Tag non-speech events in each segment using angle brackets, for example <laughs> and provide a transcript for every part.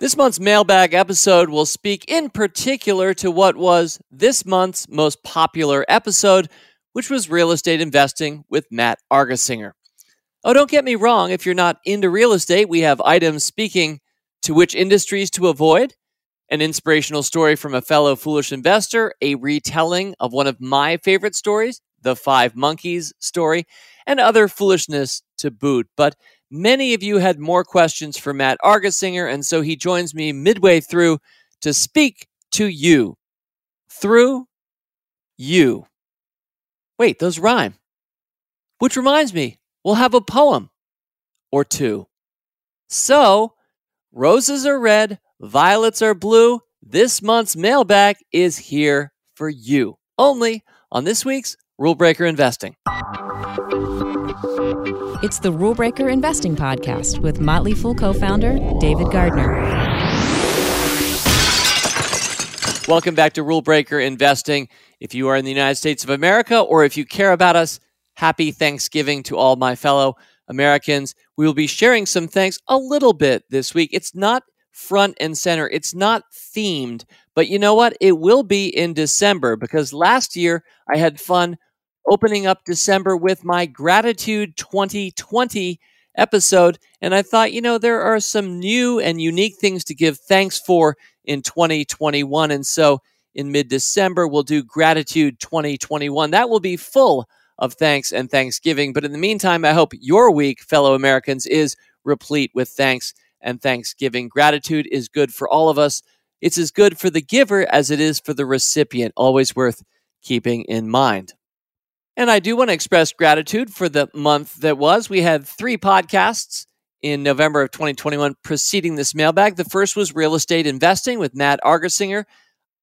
This month's mailbag episode will speak in particular to what was this month's most popular episode, which was real estate investing with Matt Argersinger. Oh, don't get me wrong, if you're not into real estate, we have items speaking to which industries to avoid, an inspirational story from a fellow foolish investor, a retelling of one of my favorite stories, the Five Monkeys story, and other foolishness to boot. But Many of you had more questions for Matt Argersinger, and so he joins me midway through to speak to you. Through you. Wait, those rhyme. Which reminds me, we'll have a poem or two. So, roses are red, violets are blue. This month's mailbag is here for you, only on this week's Rule Breaker Investing. It's the Rule Breaker Investing Podcast with Motley Fool co founder David Gardner. Welcome back to Rule Breaker Investing. If you are in the United States of America or if you care about us, happy Thanksgiving to all my fellow Americans. We will be sharing some thanks a little bit this week. It's not front and center, it's not themed, but you know what? It will be in December because last year I had fun opening up December with my Gratitude 2020 episode. And I thought, you know, there are some new and unique things to give thanks for in 2021. And so in mid December, we'll do Gratitude 2021. That will be full of thanks and Thanksgiving. But in the meantime, I hope your week, fellow Americans, is replete with thanks and Thanksgiving. Gratitude is good for all of us. It's as good for the giver as it is for the recipient, always worth keeping in mind. And I do want to express gratitude for the month that was. We had three podcasts in November of 2021 preceding this mailbag. The first was real estate investing with Matt Argersinger,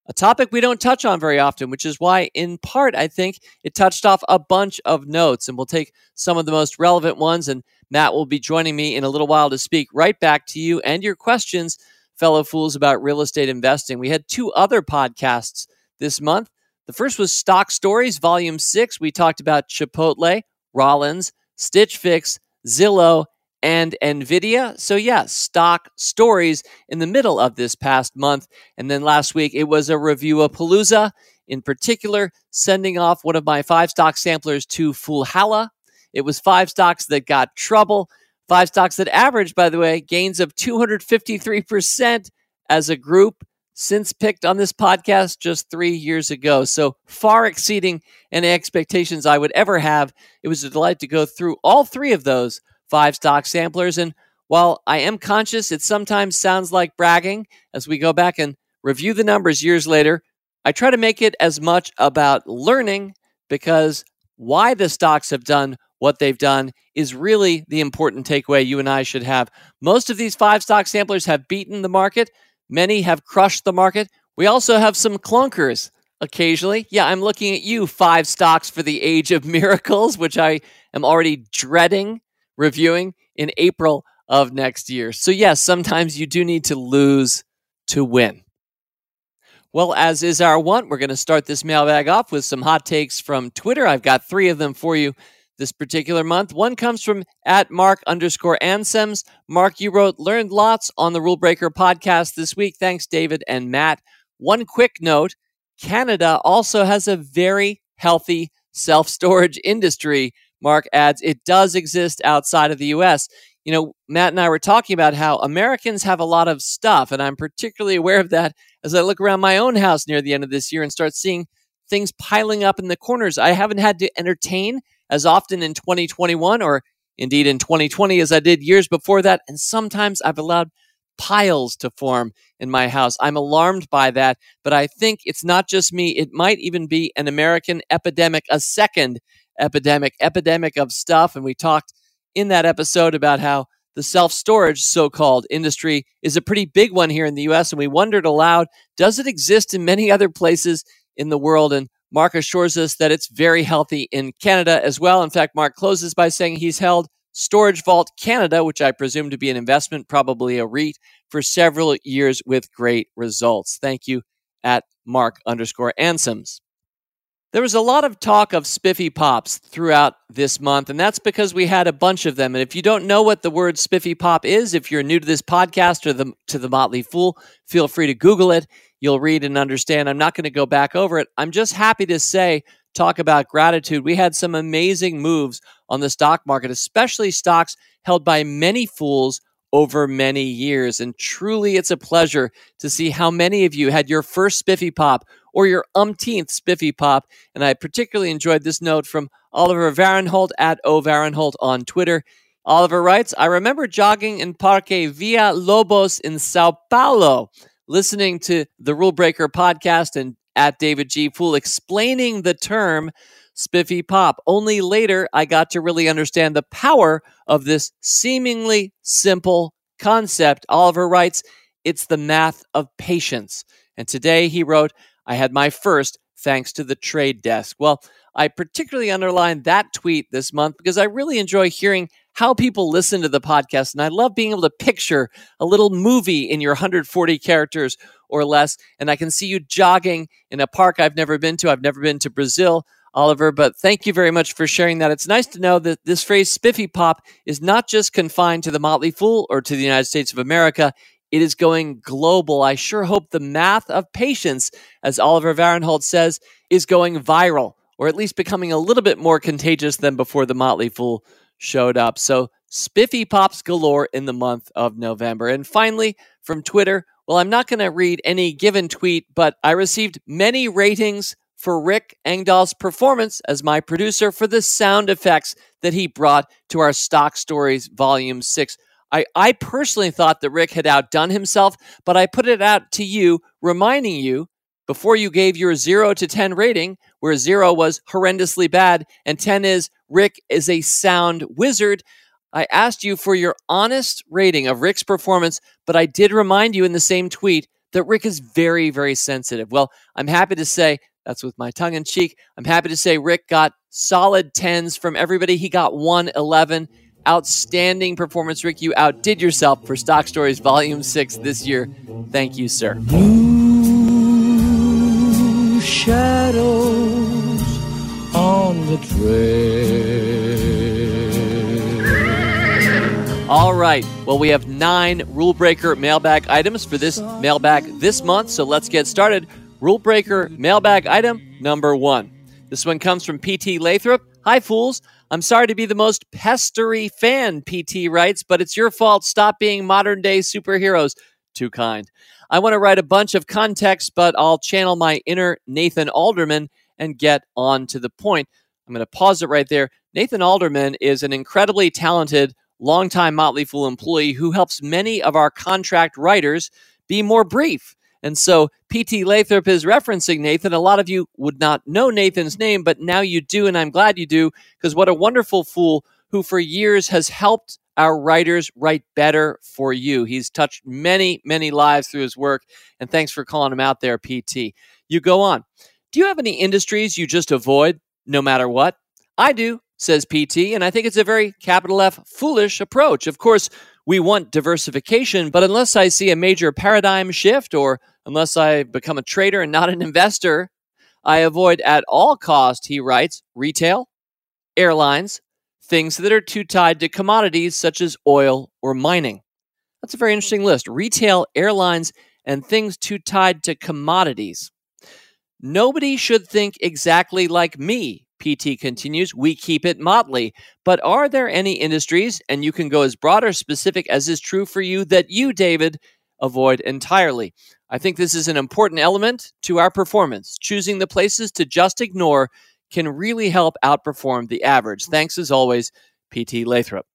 a topic we don't touch on very often, which is why, in part, I think it touched off a bunch of notes. And we'll take some of the most relevant ones. And Matt will be joining me in a little while to speak right back to you and your questions, fellow fools, about real estate investing. We had two other podcasts this month. The first was Stock Stories, Volume 6. We talked about Chipotle, Rollins, Stitch Fix, Zillow, and NVIDIA. So, yeah, stock stories in the middle of this past month. And then last week, it was a review of Palooza, in particular, sending off one of my five stock samplers to Foolhalla. It was five stocks that got trouble, five stocks that averaged, by the way, gains of 253% as a group since picked on this podcast just three years ago. So far exceeding any expectations I would ever have. It was a delight to go through all three of those five stock samplers. And while I am conscious it sometimes sounds like bragging as we go back and review the numbers years later, I try to make it as much about learning because why the stocks have done what they've done is really the important takeaway you and I should have. Most of these five stock samplers have beaten the market. Many have crushed the market. We also have some clunkers occasionally. Yeah, I'm looking at you, five stocks for the age of miracles, which I am already dreading reviewing in April of next year. So, yes, sometimes you do need to lose to win. Well, as is our want, we're going to start this mailbag off with some hot takes from Twitter. I've got three of them for you this particular month. One comes from at Mark underscore Ansems. Mark, you wrote, learned lots on the Rule Breaker podcast this week. Thanks, David and Matt. One quick note Canada also has a very healthy self storage industry. Mark adds, it does exist outside of the US. You know, Matt and I were talking about how Americans have a lot of stuff, and I'm particularly aware of that as I look around my own house near the end of this year and start seeing things piling up in the corners. I haven't had to entertain as often in 2021 or indeed in 2020 as I did years before that. And sometimes I've allowed piles to form in my house. I'm alarmed by that, but I think it's not just me. It might even be an American epidemic, a second epidemic, epidemic of stuff. And we talked in that episode about how the self storage so called industry is a pretty big one here in the US. And we wondered aloud does it exist in many other places in the world? And Mark assures us that it's very healthy in Canada as well. In fact, Mark closes by saying he's held Storage Vault Canada, which I presume to be an investment, probably a REIT, for several years with great results. Thank you at Mark underscore Ansems. There was a lot of talk of spiffy pops throughout this month, and that's because we had a bunch of them. And if you don't know what the word spiffy pop is, if you're new to this podcast or the, to the Motley Fool, feel free to Google it. You'll read and understand. I'm not going to go back over it. I'm just happy to say, talk about gratitude. We had some amazing moves on the stock market, especially stocks held by many fools over many years. And truly, it's a pleasure to see how many of you had your first spiffy pop or your umpteenth spiffy pop. And I particularly enjoyed this note from Oliver Varenholt at O on Twitter. Oliver writes, I remember jogging in Parque Villa Lobos in Sao Paulo, listening to the Rule Breaker podcast and at David G. Fool explaining the term spiffy pop. Only later I got to really understand the power of this seemingly simple concept. Oliver writes, It's the math of patience. And today he wrote, I had my first thanks to the trade desk. Well, I particularly underlined that tweet this month because I really enjoy hearing how people listen to the podcast. And I love being able to picture a little movie in your 140 characters or less. And I can see you jogging in a park I've never been to. I've never been to Brazil, Oliver, but thank you very much for sharing that. It's nice to know that this phrase spiffy pop is not just confined to the Motley Fool or to the United States of America. It is going global. I sure hope the math of patience, as Oliver Varenholt says, is going viral, or at least becoming a little bit more contagious than before the Motley Fool showed up. So, spiffy pops galore in the month of November. And finally, from Twitter, well, I'm not going to read any given tweet, but I received many ratings for Rick Engdahl's performance as my producer for the sound effects that he brought to our Stock Stories Volume 6 I, I personally thought that Rick had outdone himself, but I put it out to you, reminding you before you gave your zero to 10 rating, where zero was horrendously bad and 10 is Rick is a sound wizard. I asked you for your honest rating of Rick's performance, but I did remind you in the same tweet that Rick is very, very sensitive. Well, I'm happy to say that's with my tongue in cheek. I'm happy to say Rick got solid 10s from everybody. He got 111 outstanding performance, Rick. You outdid yourself for Stock Stories Volume 6 this year. Thank you, sir. Blue shadows on the trail. All right. Well, we have nine Rule Breaker mailbag items for this mailbag this month. So let's get started. Rule Breaker mailbag item number one. This one comes from PT Lathrop. Hi, fools. I'm sorry to be the most pestery fan, PT writes, but it's your fault. Stop being modern day superheroes. Too kind. I want to write a bunch of context, but I'll channel my inner Nathan Alderman and get on to the point. I'm going to pause it right there. Nathan Alderman is an incredibly talented, longtime Motley Fool employee who helps many of our contract writers be more brief and so PT Lathrop is referencing Nathan. A lot of you would not know Nathan's name, but now you do, and I'm glad you do, because what a wonderful fool who for years has helped our writers write better for you. He's touched many, many lives through his work, and thanks for calling him out there, PT. You go on. Do you have any industries you just avoid no matter what? I do, says PT, and I think it's a very capital F foolish approach. Of course, we want diversification, but unless I see a major paradigm shift or Unless I become a trader and not an investor, I avoid at all cost, he writes, retail, airlines, things that are too tied to commodities such as oil or mining. That's a very interesting list. Retail, airlines, and things too tied to commodities. Nobody should think exactly like me, PT continues. We keep it motley. But are there any industries, and you can go as broad or specific as is true for you, that you, David, avoid entirely? I think this is an important element to our performance. Choosing the places to just ignore can really help outperform the average. Thanks as always, PT Lathrop.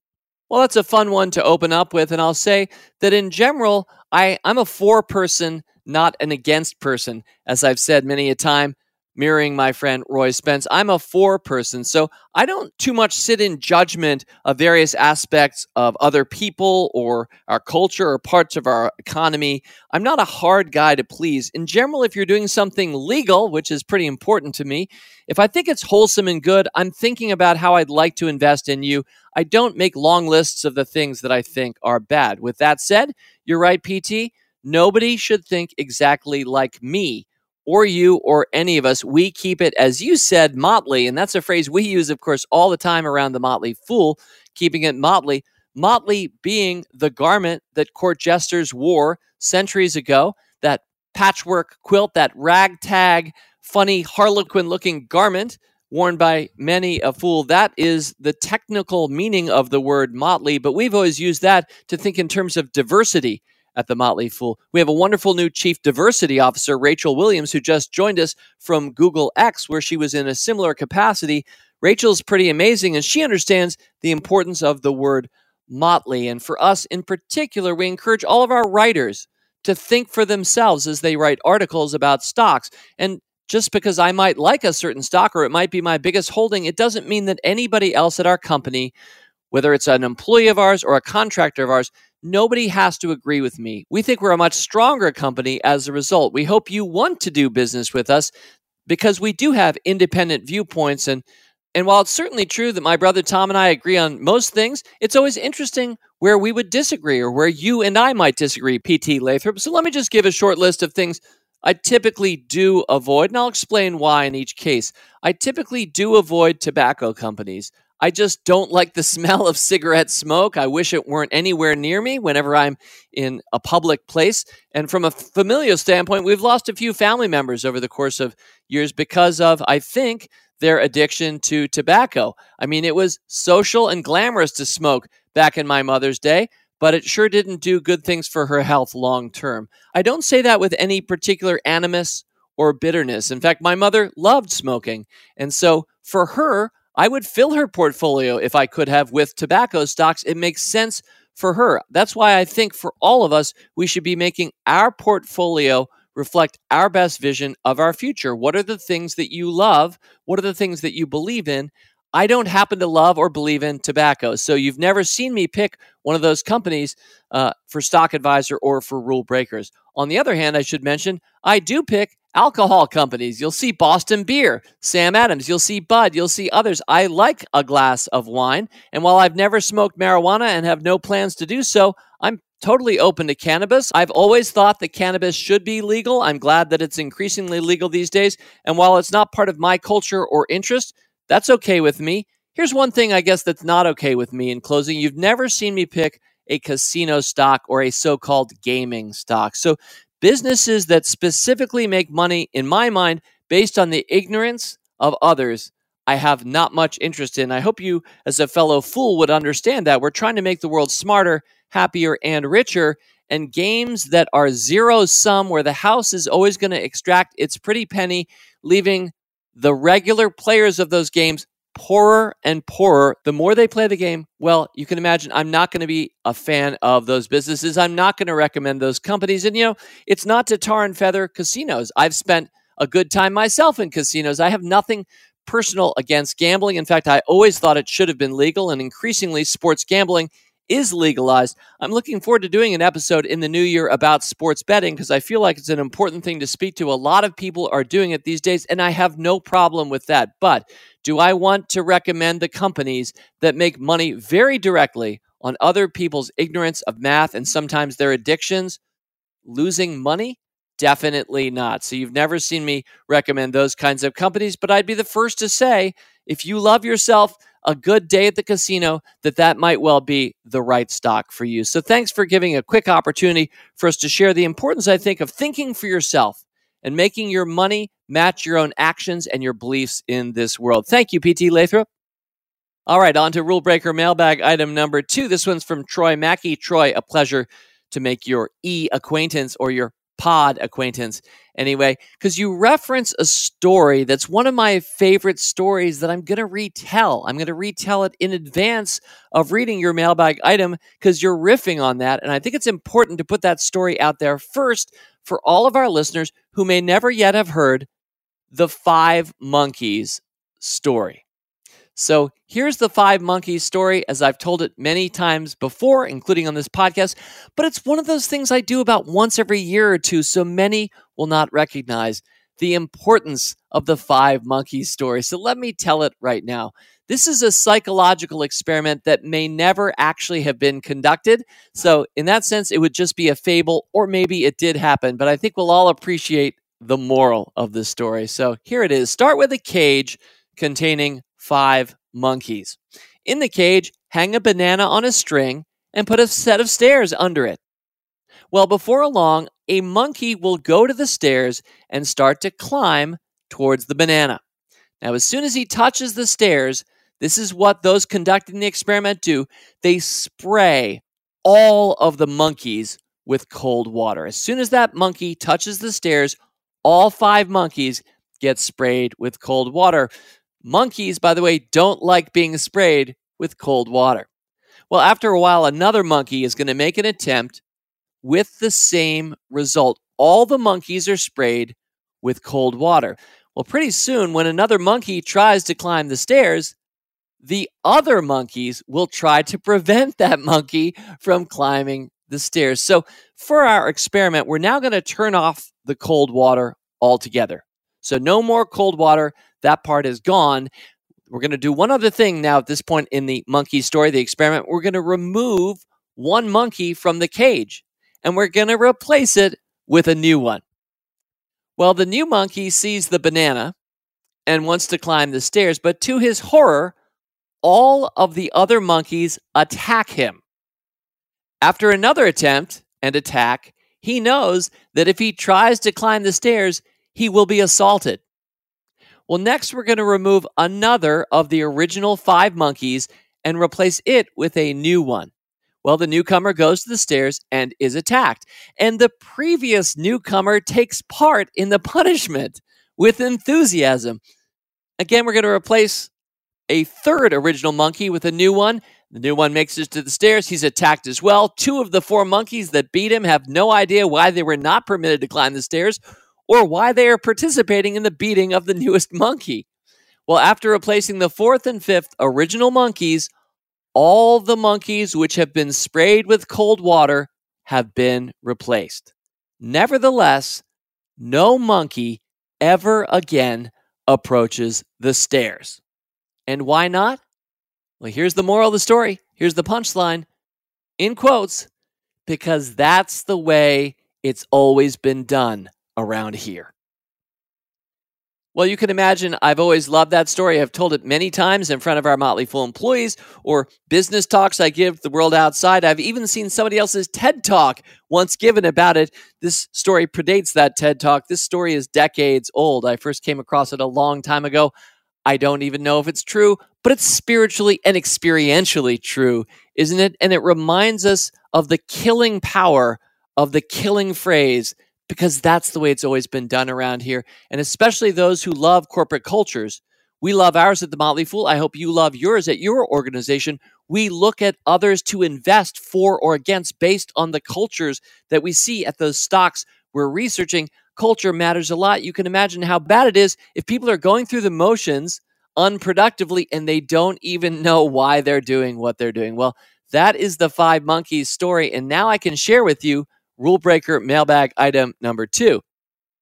Well, that's a fun one to open up with, and I'll say that in general, I, I'm a for person, not an against person. As I've said many a time, mirroring my friend Roy Spence. I'm a for person, so I don't too much sit in judgment of various aspects of other people or our culture or parts of our economy. I'm not a hard guy to please. In general, if you're doing something legal, which is pretty important to me, if I think it's wholesome and good, I'm thinking about how I'd like to invest in you. I don't make long lists of the things that I think are bad. With that said, you're right, PT. Nobody should think exactly like me or you or any of us. We keep it, as you said, motley. And that's a phrase we use, of course, all the time around the Motley Fool, keeping it motley. Motley being the garment that court jesters wore centuries ago, that patchwork quilt, that ragtag, funny harlequin looking garment worn by many a fool. That is the technical meaning of the word motley, but we've always used that to think in terms of diversity at the Motley Fool. We have a wonderful new Chief Diversity Officer, Rachel Williams, who just joined us from Google X, where she was in a similar capacity. Rachel's pretty amazing, and she understands the importance of the word motley. And for us in particular, we encourage all of our writers to think for themselves as they write articles about stocks. And just because I might like a certain stock or it might be my biggest holding, it doesn't mean that anybody else at our company, whether it's an employee of ours or a contractor of ours, nobody has to agree with me. We think we're a much stronger company as a result. We hope you want to do business with us because we do have independent viewpoints and and while it's certainly true that my brother Tom and I agree on most things, it's always interesting where we would disagree or where you and I might disagree, PT Lathrop. So let me just give a short list of things I typically do avoid, and I'll explain why in each case. I typically do avoid tobacco companies. I just don't like the <laughs> smell of cigarette smoke. I wish it weren't anywhere near me whenever I'm in a public place. And from a familial standpoint, we've lost a few family members over the course of years because of, I think, their addiction to tobacco. I mean, it was social and glamorous to smoke back in my mother's day but it sure didn't do good things for her health long term. I don't say that with any particular animus or bitterness. In fact, my mother loved smoking. And so for her, I would fill her portfolio if I could have with tobacco stocks. It makes sense for her. That's why I think for all of us, we should be making our portfolio reflect our best vision of our future. What are the things that you love? What are the things that you believe in? I don't happen to love or believe in tobacco. So you've never seen me pick one of those companies uh, for Stock Advisor or for Rule Breakers. On the other hand, I should mention I do pick alcohol companies. You'll see Boston Beer, Sam Adams, you'll see Bud, you'll see others. I like a glass of wine. And while I've never smoked marijuana and have no plans to do so, I'm totally open to cannabis. I've always thought that cannabis should be legal. I'm glad that it's increasingly legal these days. And while it's not part of my culture or interest, that's okay with me. Here's one thing I guess that's not okay with me in closing. You've never seen me pick a casino stock or a so called gaming stock. So, businesses that specifically make money, in my mind, based on the ignorance of others, I have not much interest in. I hope you, as a fellow fool, would understand that. We're trying to make the world smarter, happier, and richer. And games that are zero sum, where the house is always going to extract its pretty penny, leaving the regular players of those games poorer and poorer the more they play the game. Well, you can imagine I'm not going to be a fan of those businesses. I'm not going to recommend those companies. And, you know, it's not to tar and feather casinos. I've spent a good time myself in casinos. I have nothing personal against gambling. In fact, I always thought it should have been legal, and increasingly, sports gambling is legalized. I'm looking forward to doing an episode in the new year about sports betting because I feel like it's an important thing to speak to. A lot of people are doing it these days, and I have no problem with that. But do I want to recommend the companies that make money very directly on other people's ignorance of math and sometimes their addictions losing money? Definitely not. So you've never seen me recommend those kinds of companies, but I'd be the first to say if you love yourself, a good day at the casino, that that might well be the right stock for you. So thanks for giving a quick opportunity for us to share the importance, I think, of thinking for yourself and making your money match your own actions and your beliefs in this world. Thank you, PT Lathrop. All right, on to Rule Breaker mailbag item number two. This one's from Troy Mackey. Troy, a pleasure to make your e acquaintance or your pod acquaintance anyway, because you reference a story that's one of my favorite stories that I'm going to retell. I'm going to retell it in advance of reading your mailbag item because you're riffing on that. And I think it's important to put that story out there first for all of our listeners who may never yet have heard the Five Monkeys story. So here's the five monkeys story, as I've told it many times before, including on this podcast. But it's one of those things I do about once every year or two, so many will not recognize the importance of the five monkeys story. So let me tell it right now. This is a psychological experiment that may never actually have been conducted. So, in that sense, it would just be a fable, or maybe it did happen. But I think we'll all appreciate the moral of the story. So here it is. Start with a cage containing five monkeys. In the cage, hang a banana on a string and put a set of stairs under it. Well, before long, a monkey will go to the stairs and start to climb towards the banana. Now, as soon as he touches the stairs, this is what those conducting the experiment do. They spray all of the monkeys with cold water. As soon as that monkey touches the stairs, all five monkeys get sprayed with cold water. Monkeys, by the way, don't like being sprayed with cold water. Well, after a while, another monkey is going to make an attempt with the same result. All the monkeys are sprayed with cold water. Well, pretty soon, when another monkey tries to climb the stairs, the other monkeys will try to prevent that monkey from climbing the stairs. So, for our experiment, we're now going to turn off the cold water altogether. So, no more cold water. That part is gone. We're going to do one other thing now at this point in the monkey story, the experiment. We're going to remove one monkey from the cage and we're going to replace it with a new one. Well, the new monkey sees the banana and wants to climb the stairs, but to his horror, all of the other monkeys attack him. After another attempt and attack, he knows that if he tries to climb the stairs, he will be assaulted. Well, next we're going to remove another of the original five monkeys and replace it with a new one. Well, the newcomer goes to the stairs and is attacked. And the previous newcomer takes part in the punishment with enthusiasm. Again, we're going to replace a third original monkey with a new one. The new one makes it to the stairs. He's attacked as well. Two of the four monkeys that beat him have no idea why they were not permitted to climb the stairs or why they are participating in the beating of the newest monkey. Well, after replacing the fourth and fifth original monkeys, all the monkeys which have been sprayed with cold water have been replaced. Nevertheless, no monkey ever again approaches the stairs. And why not? Well, here's the moral of the story. Here's the punchline in quotes, because that's the way it's always been done around here. Well, you can imagine I've always loved that story. I've told it many times in front of our Motley Fool employees or business talks I give the world outside. I've even seen somebody else's TED talk once given about it. This story predates that TED talk. This story is decades old. I first came across it a long time ago. I don't even know if it's true, but it's spiritually and experientially true, isn't it? And it reminds us of the killing power of the killing phrase because that's the way it's always been done around here. And especially those who love corporate cultures. We love ours at the Motley Fool. I hope you love yours at your organization. We look at others to invest for or against based on the cultures that we see at those stocks we're researching. Culture matters a lot. You can imagine how bad it is if people are going through the motions unproductively and they don't even know why they're doing what they're doing. Well, that is the Five Monkeys story. And now I can share with you rule breaker mailbag item number two,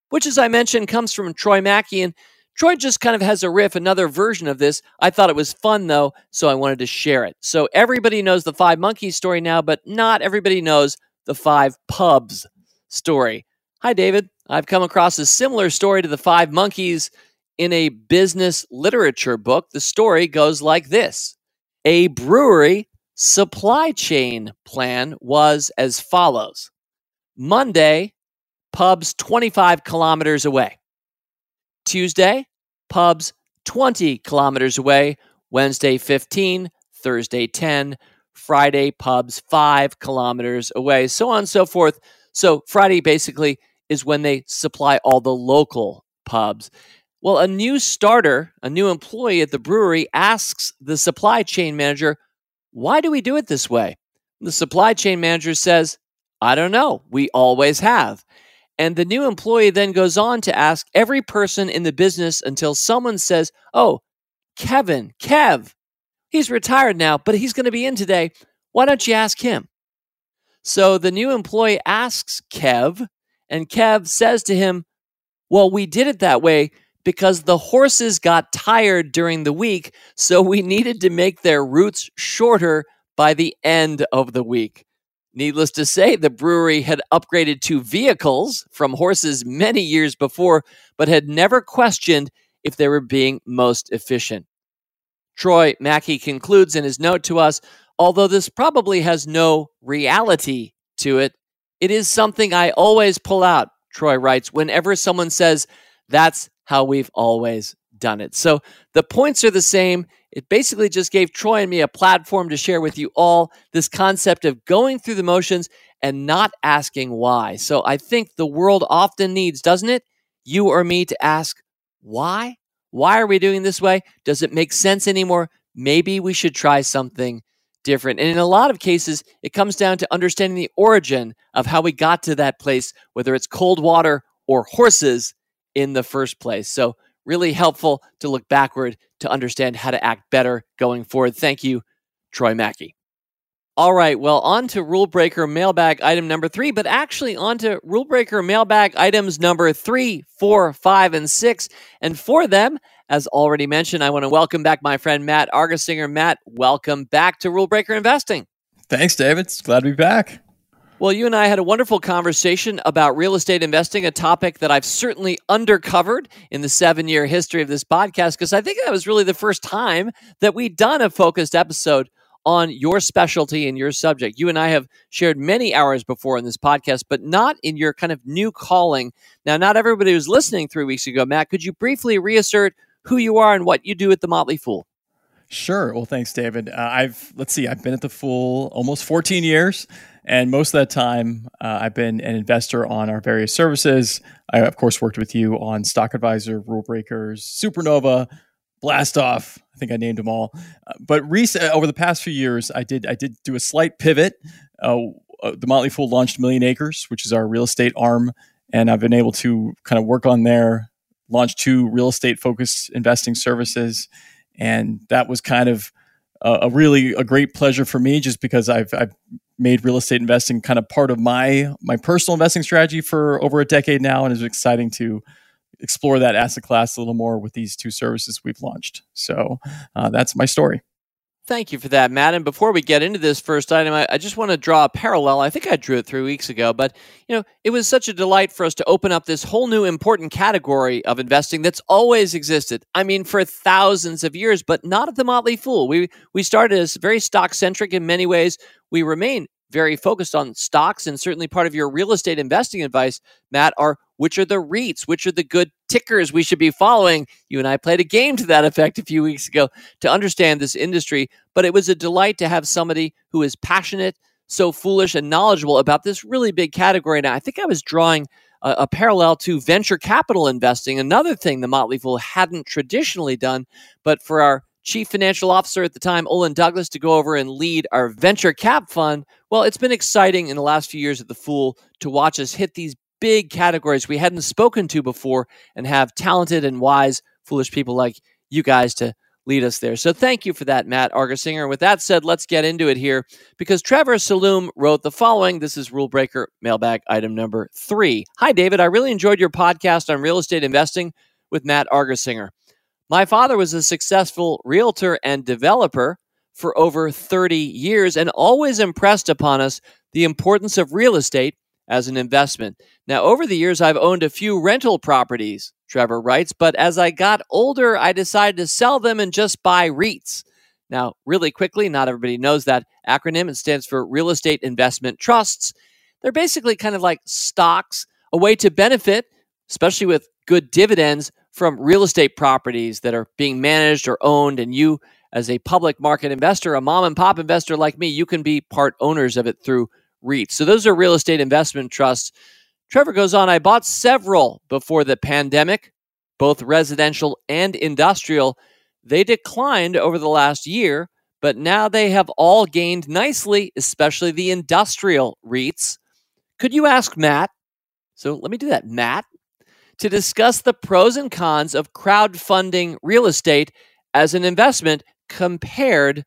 which, as I mentioned, comes from Troy Mackey. And Troy just kind of has a riff, another version of this. I thought it was fun, though, so I wanted to share it. So everybody knows the Five Monkeys story now, but not everybody knows the Five Pubs story. Hi, David. I've come across a similar story to the Five Monkeys in a business literature book. The story goes like this A brewery supply chain plan was as follows Monday, pubs 25 kilometers away. Tuesday, pubs 20 kilometers away. Wednesday, 15. Thursday, 10. Friday, pubs 5 kilometers away. So on and so forth. So Friday basically is when they supply all the local pubs. Well, a new starter, a new employee at the brewery asks the supply chain manager, Why do we do it this way? The supply chain manager says, I don't know. We always have. And the new employee then goes on to ask every person in the business until someone says, Oh, Kevin, Kev, he's retired now, but he's going to be in today. Why don't you ask him? So the new employee asks Kev, and Kev says to him, Well, we did it that way because the horses got tired during the week, so we needed to make their routes shorter by the end of the week. Needless to say, the brewery had upgraded to vehicles from horses many years before, but had never questioned if they were being most efficient. Troy Mackey concludes in his note to us although this probably has no reality to it, it is something I always pull out, Troy writes, whenever someone says, that's how we've always done it. So the points are the same. It basically just gave Troy and me a platform to share with you all this concept of going through the motions and not asking why. So I think the world often needs, doesn't it? You or me to ask, why? Why are we doing this way? Does it make sense anymore? Maybe we should try something different. And in a lot of cases, it comes down to understanding the origin of how we got to that place, whether it's cold water or horses in the first place. So, really helpful to look backward to understand how to act better going forward. Thank you, Troy Mackey. All right, well, on to rule breaker mailbag item number three, but actually on to rule breaker mailbag items number three, four, five, and six. And for them, as already mentioned, I want to welcome back my friend Matt Argersinger. Matt, welcome back to Rule Breaker Investing. Thanks, David. It's glad to be back. Well, you and I had a wonderful conversation about real estate investing, a topic that I've certainly undercovered in the seven year history of this podcast, because I think that was really the first time that we'd done a focused episode on your specialty and your subject. You and I have shared many hours before in this podcast, but not in your kind of new calling. Now, not everybody was listening three weeks ago. Matt, could you briefly reassert who you are and what you do at the Motley Fool? Sure. Well, thanks, David. Uh, I've let's see. I've been at the Fool almost 14 years, and most of that time, uh, I've been an investor on our various services. I, of course, worked with you on Stock Advisor, Rule Breakers, Supernova, Blast Off. I think I named them all. Uh, but recent, over the past few years, I did I did do a slight pivot. Uh, uh, the Motley Fool launched Million Acres, which is our real estate arm, and I've been able to kind of work on there, launch two real estate focused investing services, and that was kind of a, a really a great pleasure for me, just because I've I've made real estate investing kind of part of my my personal investing strategy for over a decade now, and it's exciting to explore that asset class a little more with these two services we've launched. So uh, that's my story. Thank you for that, Matt. And before we get into this first item, I, I, just want to draw a parallel. I think I drew it three weeks ago, but you know, it was such a delight for us to open up this whole new important category of investing that's always existed. I mean, for thousands of years, but not at the Motley Fool. We we started as very stock centric in many ways. We remain very focused on stocks, and certainly part of your real estate investing advice, Matt, are which are the REITs, which are the good tickers we should be following. You and I played a game to that effect a few weeks ago to understand this industry, but it was a delight to have somebody who is passionate, so foolish, and knowledgeable about this really big category. Now, I think I was drawing a, a parallel to venture capital investing, another thing the Motley Fool hadn't traditionally done, but for our chief financial officer at the time, Ollen Douglass, to go over and lead our venture cap fund. Well, it's been exciting in the last few years at the Fool to watch us hit these big categories we hadn't spoken to before and have talented and wise, foolish people like you guys to lead us there. So thank you for that, Matt Argersinger. With that said, let's get into it here because Trevor Saloom wrote the following. This is Rule Breaker mailbag item number three. Hi, David. I really enjoyed your podcast on real estate investing with Matt Argersinger. My father was a successful realtor and developer for over 30 years and always impressed upon us the importance of real estate as an investment. Now, over the years, I've owned a few rental properties, Trevor writes, but as I got older, I decided to sell them and just buy REITs. Now, really quickly, not everybody knows that acronym. It stands for Real Estate Investment Trusts. They're basically kind of like stocks, a way to benefit, especially with good dividends from real estate properties that are being managed or owned. And you, as a public market investor, a mom and pop investor like me, you can be part owners of it through REITs. So those are real estate investment trusts. Trevor goes on, I bought several before the pandemic, both residential and industrial. They declined over the last year, but now they have all gained nicely, especially the industrial REITs. Could you ask Matt? So let me do that. Matt, to discuss the pros and cons of crowdfunding real estate as an investment compared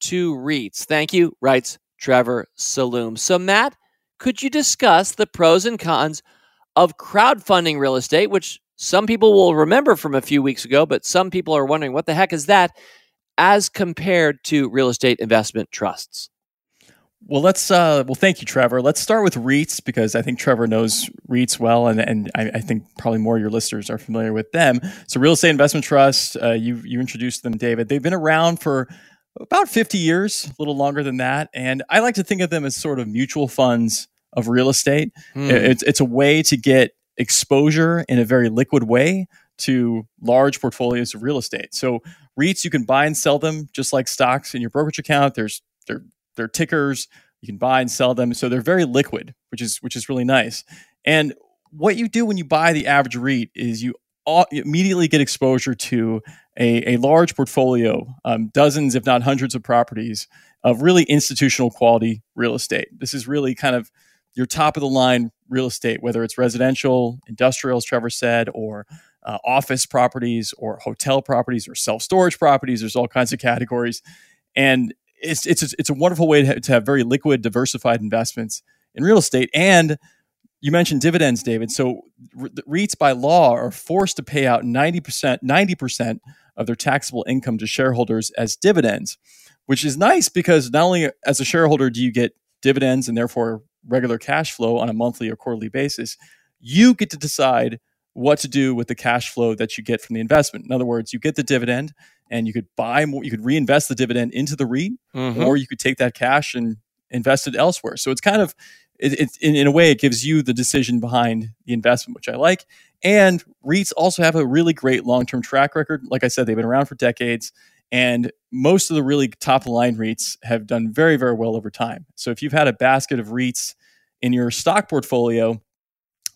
to REITs. Thank you, writes Trevor Saloom. So, Matt, could you discuss the pros and cons of crowdfunding real estate, which some people will remember from a few weeks ago, but some people are wondering what the heck is that as compared to real estate investment trusts? Well, let's. Uh, well, thank you, Trevor. Let's start with REITs because I think Trevor knows REITs well, and and I, I think probably more of your listeners are familiar with them. So, real estate investment trust. Uh, you you introduced them, David. They've been around for about 50 years, a little longer than that, and I like to think of them as sort of mutual funds of real estate. Hmm. It's it's a way to get exposure in a very liquid way to large portfolios of real estate. So REITs, you can buy and sell them just like stocks in your brokerage account. There's they're they're tickers. You can buy and sell them. So they're very liquid, which is which is really nice. And what you do when you buy the average REIT is you you immediately get exposure to a, a large portfolio, um, dozens, if not hundreds of properties of really institutional quality real estate. This is really kind of your top of the line real estate, whether it's residential, industrial, as Trevor said, or uh, office properties, or hotel properties, or self storage properties. There's all kinds of categories, and it's it's it's a wonderful way to have, to have very liquid, diversified investments in real estate. And you mentioned dividends, David. So REITs by law are forced to pay out ninety percent ninety percent of their taxable income to shareholders as dividends, which is nice because not only as a shareholder do you get dividends and therefore regular cash flow on a monthly or quarterly basis, you get to decide what to do with the cash flow that you get from the investment. In other words, you get the dividend and you could buy more, you could reinvest the dividend into the REIT, Mhm. or you could take that cash and invest it elsewhere. So it's kind of, it, it's in, in a way, it gives you the decision behind the investment, which I like. And REITs also have a really great long term track record. Like I said, they've been around for decades. And most of the really top line REITs have done very, very well over time. So if you've had a basket of REITs in your stock portfolio,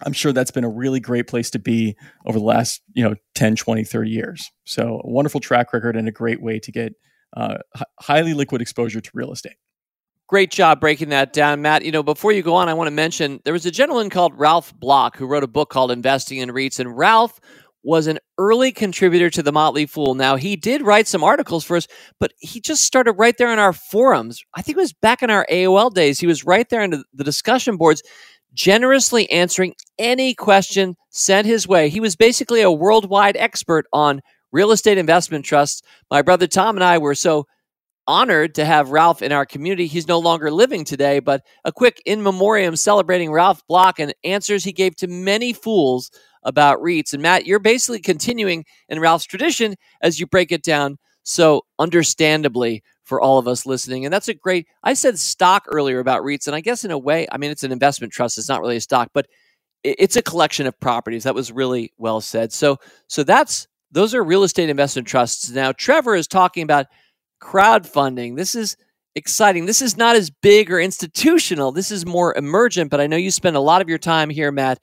I'm sure that's been a really great place to be over the last, you know, 10, 20, 30 years. So a wonderful track record and a great way to get uh, highly liquid exposure to real estate. Great job breaking that down, Matt. You know, before you go on, I want to mention there was a gentleman called Ralph Block who wrote a book called Investing in REITs, and Ralph was an early contributor to the Motley Fool. Now, he did write some articles for us, but he just started right there in our forums. I think it was back in our AOL days. He was right there in the discussion boards, generously answering any question sent his way. He was basically a worldwide expert on real estate investment trusts. My brother Tom and I were so honored to have Ralph in our community. He's no longer living today, but a quick in memoriam celebrating Ralph Block and answers he gave to many fools about REITs. And Matt, you're basically continuing in Ralph's tradition as you break it down so understandably for all of us listening. And that's a great, I said stock earlier about REITs, and I guess in a way, I mean, it's an investment trust, it's not really a stock, but it's a collection of properties. That was really well said. So, so that's, those are real estate investment trusts. Now, Trevor is talking about crowdfunding. This is exciting. This is not as big or institutional. This is more emergent, but I know you spend a lot of your time here, Matt.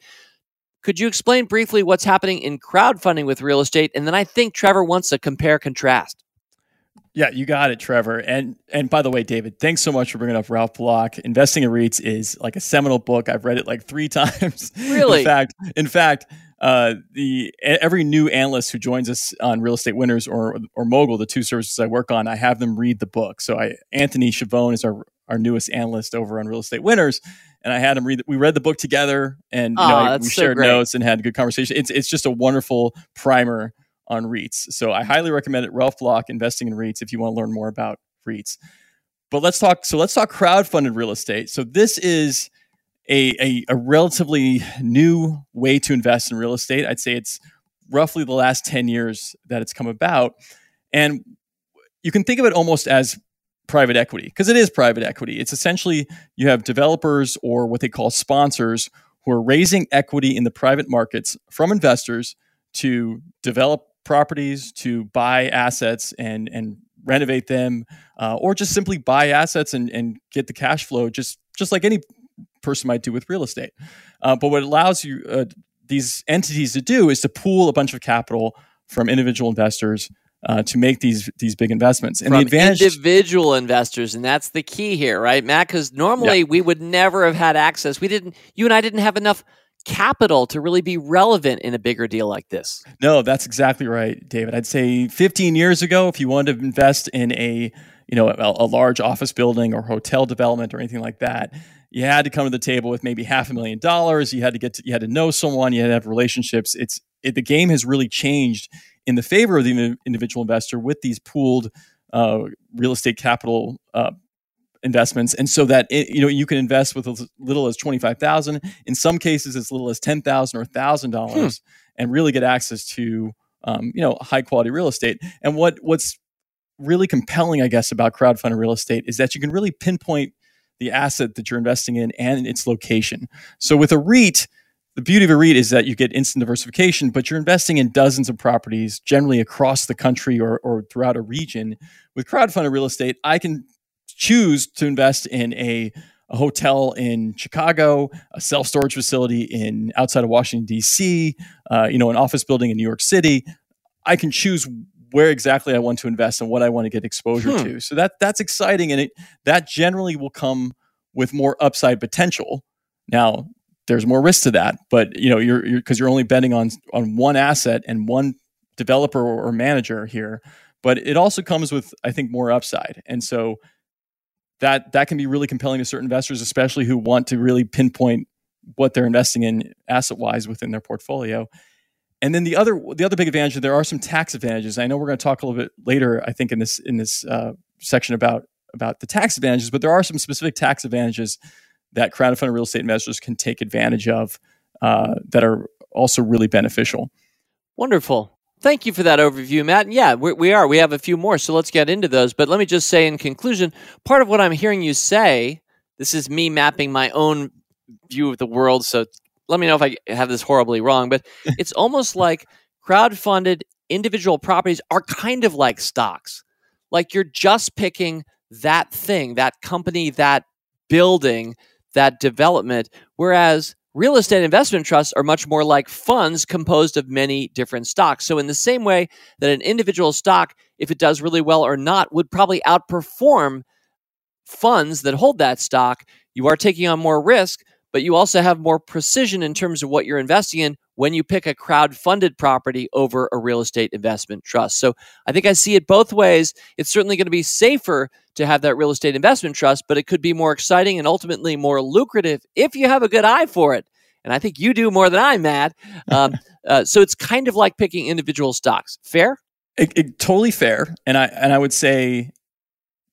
Could you explain briefly what's happening in crowdfunding with real estate? And then I think Trevor wants to compare contrast. Yeah, you got it, Trevor. And and by the way, David, thanks so much for bringing up Ralph Block. Investing in REITs is like a seminal book. I've read it like three <laughs> times. Really? in fact, in fact, uh, the every new analyst who joins us on Real Estate Winners or or Mogul, the two services I work on, I have them read the book. So I Anthony Schiavone is our our newest analyst over on Real Estate Winners, and I had him read. We read the book together, and you know, Aw, I- that's we so shared great. notes and had a good conversation. It's it's just a wonderful primer on REITs. So I highly recommend it. Ralph Block, Investing in REITs, if you want to learn more about REITs. But let's talk. So let's talk crowdfunded real estate. So this is a, a, a relatively new way to invest in real estate. I'd say it's roughly the last 10 years that it's come about. And you can think of it almost as private equity because it is private equity. It's essentially you have developers or what they call sponsors who are raising equity in the private markets from investors to develop properties, to buy assets and and renovate them, uh, or just simply buy assets and, and get the cash flow just just like any person might do with real estate. Uh, but what it allows you uh, these entities to do is to pool a bunch of capital from individual investors uh, to make these these big investments. And From the advantage, individual investors, and that's the key here, right, Matt? Because normally we would never have had access. We didn't. You and I didn't have enough capital to really be relevant in a bigger deal like this. No, that's exactly right, David. I'd say 15 years ago, if you wanted to invest in a you know a, a large office building or hotel development or anything like that, you had to come to the table with maybe half a million dollars. You had to get to, you had to know someone. You had to have relationships. It's it, the game has really changed in the favor of the individual investor with these pooled uh, real estate capital uh, investments, and so that it, you know you can invest with as little as twenty five thousand. In some cases, as little as ten thousand or thousand dollars, and really get access to um, you know high quality real estate. And what what's really compelling, I guess, about crowdfunded real estate is that you can really pinpoint the asset that you're investing in and its location. So with a REIT, the beauty of a REIT is that you get instant diversification, but you're investing in dozens of properties, generally across the country or, or throughout a region. With crowdfunded real estate, I can choose to invest in a, a hotel in Chicago, a self storage facility in outside of Washington D.C., uh, you know, an office building in New York City. I can choose where exactly I want to invest and what I want to get exposure hmm. to. So that that's exciting, and it that generally will come with more upside potential. Now, there's more risk to that, but you know, you're because you're, you're, only betting on on one asset and one developer or, or manager here. But it also comes with, I think, more upside, and so that that can be really compelling to certain investors, especially who want to really pinpoint what they're investing in asset wise within their portfolio. And then the other the other big advantage there are some tax advantages. I know we're going to talk a little bit later. I think in this in this uh, section about about the tax advantages, but there are some specific tax advantages that crowdfunded real estate investors can take advantage of uh, that are also really beneficial. Wonderful. Thank you for that overview, Matt. And yeah, we, we are. We have a few more, so let's get into those. But let me just say in conclusion, part of what I'm hearing you say, this is me mapping my own view of the world. So let me know if I have this horribly wrong, but <laughs> it's almost like crowd-funded individual properties are kind of like stocks. Like you're just picking that thing, that company, that building, that development, whereas real estate investment trusts are much more like funds composed of many different stocks. So in the same way that an individual stock if it does really well or not would probably outperform funds that hold that stock, you are taking on more risk, but you also have more precision in terms of what you're investing in when you pick a crowd funded property over a real estate investment trust. So I think I see it both ways. It's certainly going to be safer to have that real estate investment trust, but it could be more exciting and ultimately more lucrative if you have a good eye for it. And I think you do more than I, Matt. <laughs> Um, uh, so it's kind of like picking individual stocks. Fair? It, it, totally fair. And I and I would say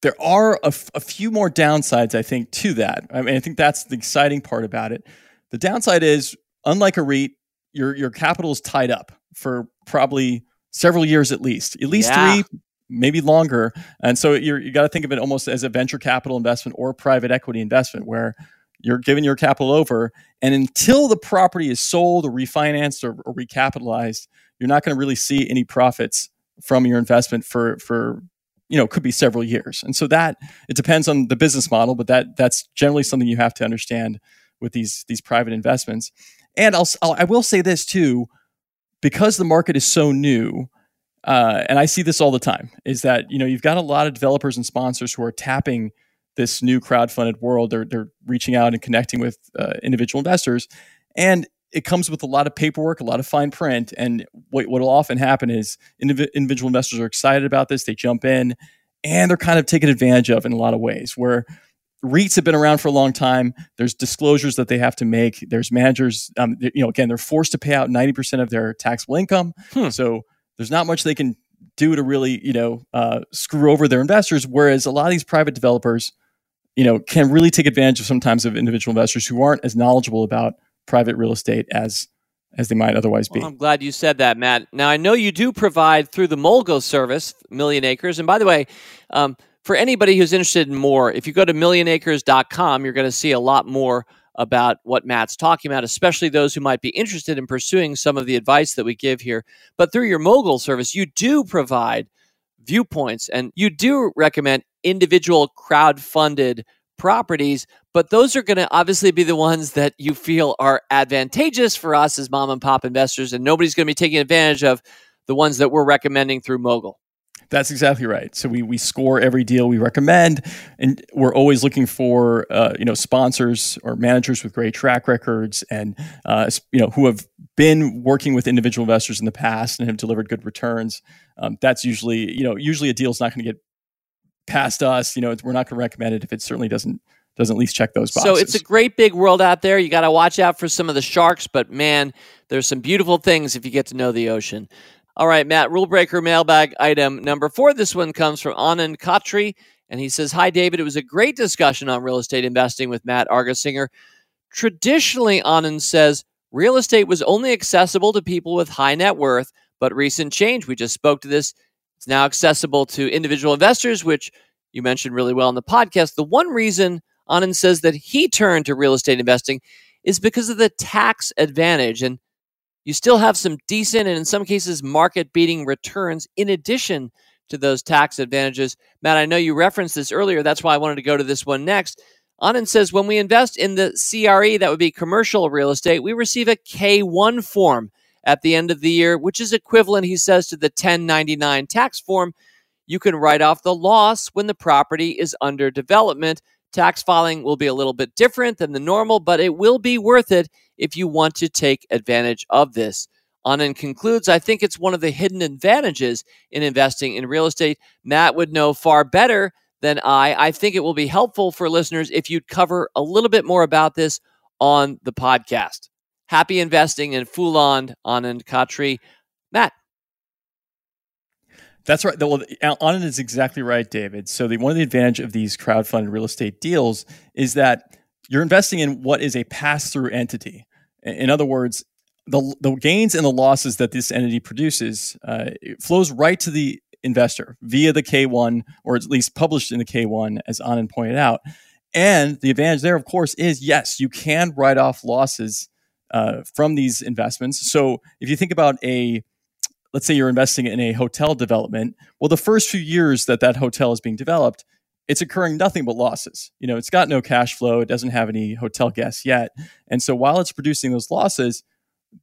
there are a, f- a few more downsides, I think, to that. I mean, I think that's the exciting part about it. The downside is, unlike a REIT, your your capital is tied up for probably several years at least, at least yeah. three, maybe longer. And so you're, you got to think of it almost as a venture capital investment or private equity investment, where you're giving your capital over, and until the property is sold or refinanced or, or recapitalized, you're not going to really see any profits from your investment for for you know could be several years. And so that it depends on the business model but that that's generally something you have to understand with these these private investments. And I'll, I'll I will say this too because the market is so new uh, and I see this all the time is that you know you've got a lot of developers and sponsors who are tapping this new crowd-funded world. They're they're reaching out and connecting with uh, individual investors. And it comes with a lot of paperwork, a lot of fine print. And what will often happen is indiv- individual investors are excited about this, they jump in, and they're kind of taken advantage of in a lot of ways. Where REITs have been around for a long time. There's disclosures that they have to make. There's managers, um, you know, again, they're forced to pay out 90% of their taxable income. Hmm. So there's not much they can do to really, you know, uh, screw over their investors. Whereas a lot of these private developers, you know, can really take advantage of sometimes of individual investors who aren't as knowledgeable about private real estate as as they might otherwise be. Well, I'm glad you said that, Matt. Now I know you do provide through the Mogul service, Million Acres, and by the way. Um, for anybody who's interested in more, if you go to millionacres.com, you're going to see a lot more about what Matt's talking about, especially those who might be interested in pursuing some of the advice that we give here. But through your Mogul service, you do provide viewpoints and you do recommend individual crowd funded properties, but those are going to obviously be the ones that you feel are advantageous for us as mom and pop investors, and nobody's going to be taking advantage of the ones that we're recommending through Mogul. That's exactly right. So we we score every deal we recommend, and we're always looking for uh, you know sponsors or managers with great track records, and uh, you know who have been working with individual investors in the past and have delivered good returns. Um, that's usually you know usually a deal is not going to get past us, you know, we're not going to recommend it if it certainly doesn't doesn't at least check those boxes. So it's a great big world out there. You got to watch out for some of the sharks, but man, there's some beautiful things if you get to know the ocean. All right, Matt, rule breaker mailbag item number four. This one comes from Anand Khatri, And he says, Hi, David. It was a great discussion on real estate investing with Matt Argersinger. Traditionally, Anand says real estate was only accessible to people with high net worth, but recent change, we just spoke to this, it's now accessible to individual investors, which you mentioned really well in the podcast. The one reason Anand says that he turned to real estate investing is because of the tax advantage. And you still have some decent and in some cases market beating returns in addition to those tax advantages. Matt, I know you referenced this earlier. That's why I wanted to go to this one next. Anand says when we invest in the CRE, that would be commercial real estate, we receive a K1 form at the end of the year, which is equivalent, he says, to the 1099 tax form. You can write off the loss when the property is under development. Tax filing will be a little bit different than the normal, but it will be worth it if you want to take advantage of this. Anand concludes, I think it's one of the hidden advantages in investing in real estate. Matt would know far better than I. I think it will be helpful for listeners if you'd cover a little bit more about this on the podcast. Happy investing in Fool on, Anand Khatri. Matt. That's right. Well, Anand is exactly right, David. So the one of the advantage of these crowdfunded real estate deals is that you're investing in what is a pass-through entity. In other words, the, the gains and the losses that this entity produces uh, flows right to the investor via the K1, or at least published in the K1, as Anand pointed out. And the advantage there, of course, is yes, you can write off losses uh, from these investments. So if you think about a, let's say you're investing in a hotel development, well, the first few years that that hotel is being developed, it's incurring nothing but losses. You know, it's got no cash flow. It doesn't have any hotel guests yet. And so while it's producing those losses,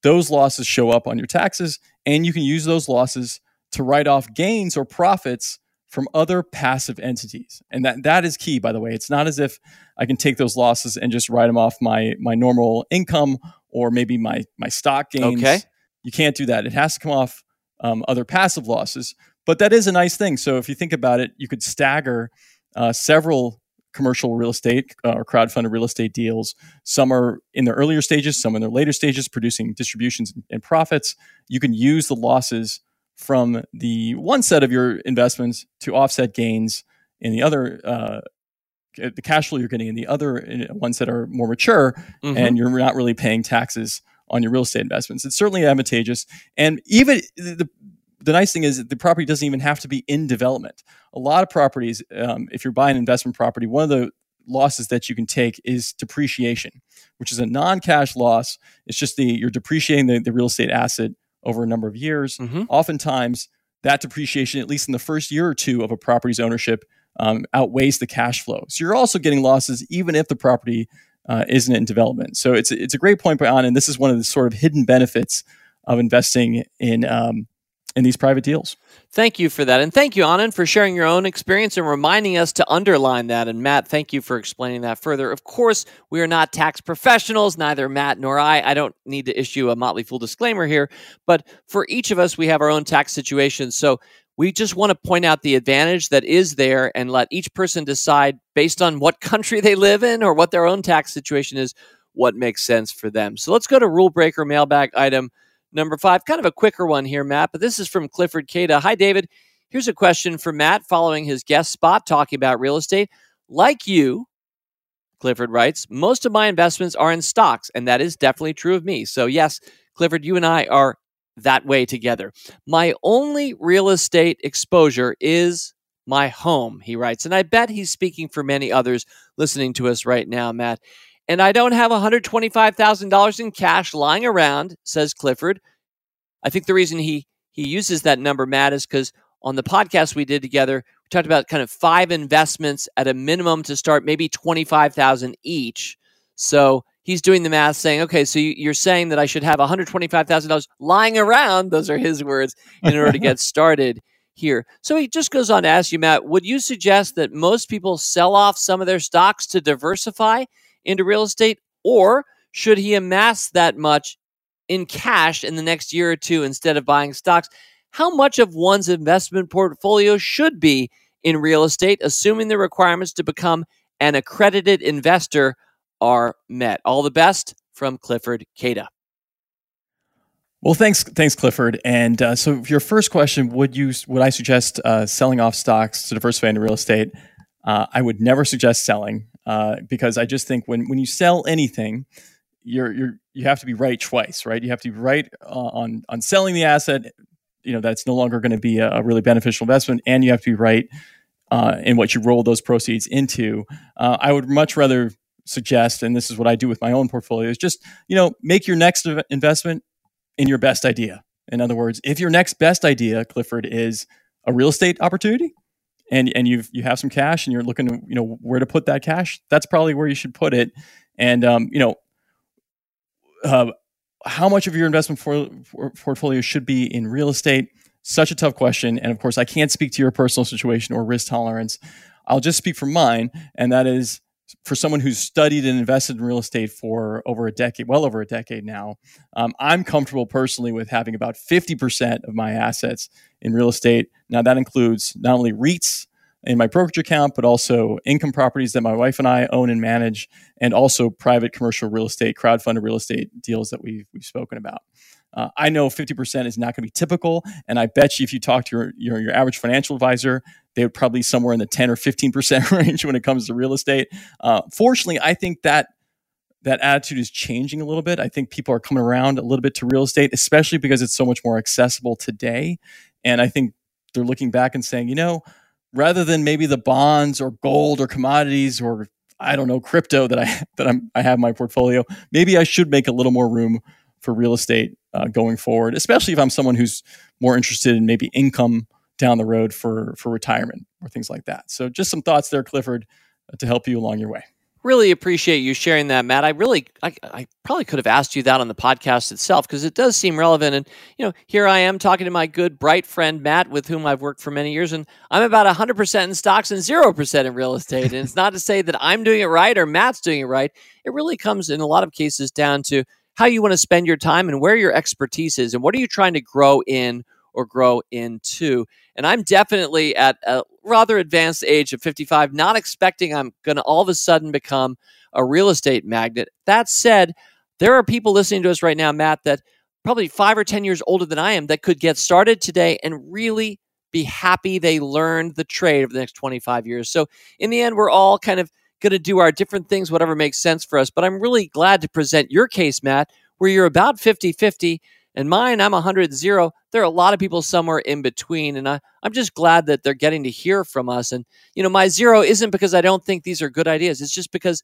those losses show up on your taxes, and you can use those losses to write off gains or profits from other passive entities. And that that is key by the way. It's not as if I can take those losses and just write them off my my normal income or maybe my my stock gains. Okay. You can't do that. It has to come off um, other passive losses. But that is a nice thing. So if you think about it, you could stagger uh, several commercial real estate uh, or crowdfunded real estate deals. Some are in their earlier stages, some in their later stages, producing distributions and profits. You can use the losses from the one set of your investments to offset gains in the other uh, the cash flow you're getting in the other ones that are more mature mm-hmm. and you're not really paying taxes on your real estate investments it's certainly advantageous and even the, the nice thing is the property doesn't even have to be in development a lot of properties um, if you're buying an investment property one of the losses that you can take is depreciation which is a non-cash loss it's just the you're depreciating the, the real estate asset over a number of years. Mm-hmm. Oftentimes, that depreciation, at least in the first year or two of a property's ownership, um, outweighs the cash flow. So you're also getting losses even if the property uh, isn't it in development. So it's it's a great point by on, and this is one of the sort of hidden benefits of investing in um, in these private deals. Thank you for that. And thank you, Anand, for sharing your own experience and reminding us to underline that. And Matt, thank you for explaining that further. Of course, we are not tax professionals, neither Matt nor I. I don't need to issue a Motley Fool disclaimer here, but for each of us, we have our own tax situations. So we just want to point out the advantage that is there and let each person decide based on what country they live in or what their own tax situation is, what makes sense for them. So let's go to rule breaker mailbag item number five. Kind of a quicker one here, Matt, but this is from Clifford Cada. Hi, David. Here's a question for Matt following his guest spot talking about real estate. Like you, Clifford writes, most of my investments are in stocks, and that is definitely true of me. So, yes, Clifford, you and I are that way together. My only real estate exposure is my home, he writes. And I bet he's speaking for many others listening to us right now, Matt. And I don't have $125,000 in cash lying around, says Clifford. I think the reason he, he uses that number, Matt, is because on the podcast we did together, we talked about kind of five investments at a minimum to start, maybe 25,000 each. So he's doing the math saying, okay, so you're saying that I should have $125,000 lying around, those are his words, in order to get <laughs> started here. So he just goes on to ask you, Matt, would you suggest that most people sell off some of their stocks to diversify into real estate, or should he amass that much in cash in the next year or two instead of buying stocks? How much of one's investment portfolio should be in real estate, assuming the requirements to become an accredited investor are met? All the best from Clifford Cada. Well, thanks, thanks, Clifford. And uh, so, your first question: Would you would I suggest uh, selling off stocks to diversify into real estate? uh, I would never suggest selling uh, because I just think when when you sell anything, you're you're you have to be right twice, right? You have to be right uh, on on selling the asset, you know that's no longer going to be a, really beneficial investment, and you have to be right uh, in what you roll those proceeds into. I would much rather suggest, and this is what I do with my own portfolio, is just you know make your next investment in your best idea. In other words, if your next best idea, Clifford, is a real estate opportunity, and and you've you have some cash and you're looking to you know where to put that cash, that's probably where you should put it. And um, you know, uh, how much of your investment for, for portfolio should be in real estate? Such a tough question. And of course, I can't speak to your personal situation or risk tolerance. I'll just speak for mine, and that is for someone who's studied and invested in real estate for over a decade, well over a decade now, um, I'm comfortable personally with having about 50% of my assets in real estate. Now, that includes not only REITs in my brokerage account, but also income properties that my wife and I own and manage, and also private commercial real estate, crowdfunded real estate deals that we've, we've spoken about. Uh, I know 50% is not going to be typical. And I bet you if you talk to your, your, your average financial advisor, they would probably somewhere in the 10 or 15% <laughs> range when it comes to real estate. Uh, fortunately, I think that that attitude is changing a little bit. I think people are coming around a little bit to real estate, especially because it's so much more accessible today. And I think they're looking back and saying, you know, rather than maybe the bonds or gold or commodities or I don't know crypto that I <laughs> that I'm, I have in my portfolio, maybe I should make a little more room for real estate uh, going forward, especially if I'm someone who's more interested in maybe income down the road for for retirement or things like that. So just some thoughts there, Clifford, uh, to help you along your way. Really appreciate you sharing that matt. I really i, I probably could have asked you that on the podcast itself because it does seem relevant. And you know here i am talking to my good bright friend matt with whom i've worked for many years and i'm about 100% in stocks and 0% in real estate. And it's not to say that i'm doing it right or matt's doing it right. It really comes in a lot of cases down to how you want to spend your time and where your expertise is and what are you trying to grow in or grow into. And I'm definitely at a rather advanced age of 55, not expecting I'm going to all of a sudden become a real estate magnet. That said, there are people listening to us right now, Matt, that probably five or 10 years older than I am that could get started today and really be happy they learned the trade over the next 25 years. So, in the end, we're all kind of going to do our different things, whatever makes sense for us. But I'm really glad to present your case, Matt, where you're about 50 50 and mine, I'm 100 0. There are a lot of people somewhere in between. And I, I'm just glad that they're getting to hear from us. And, you know, my zero isn't because I don't think these are good ideas. It's just because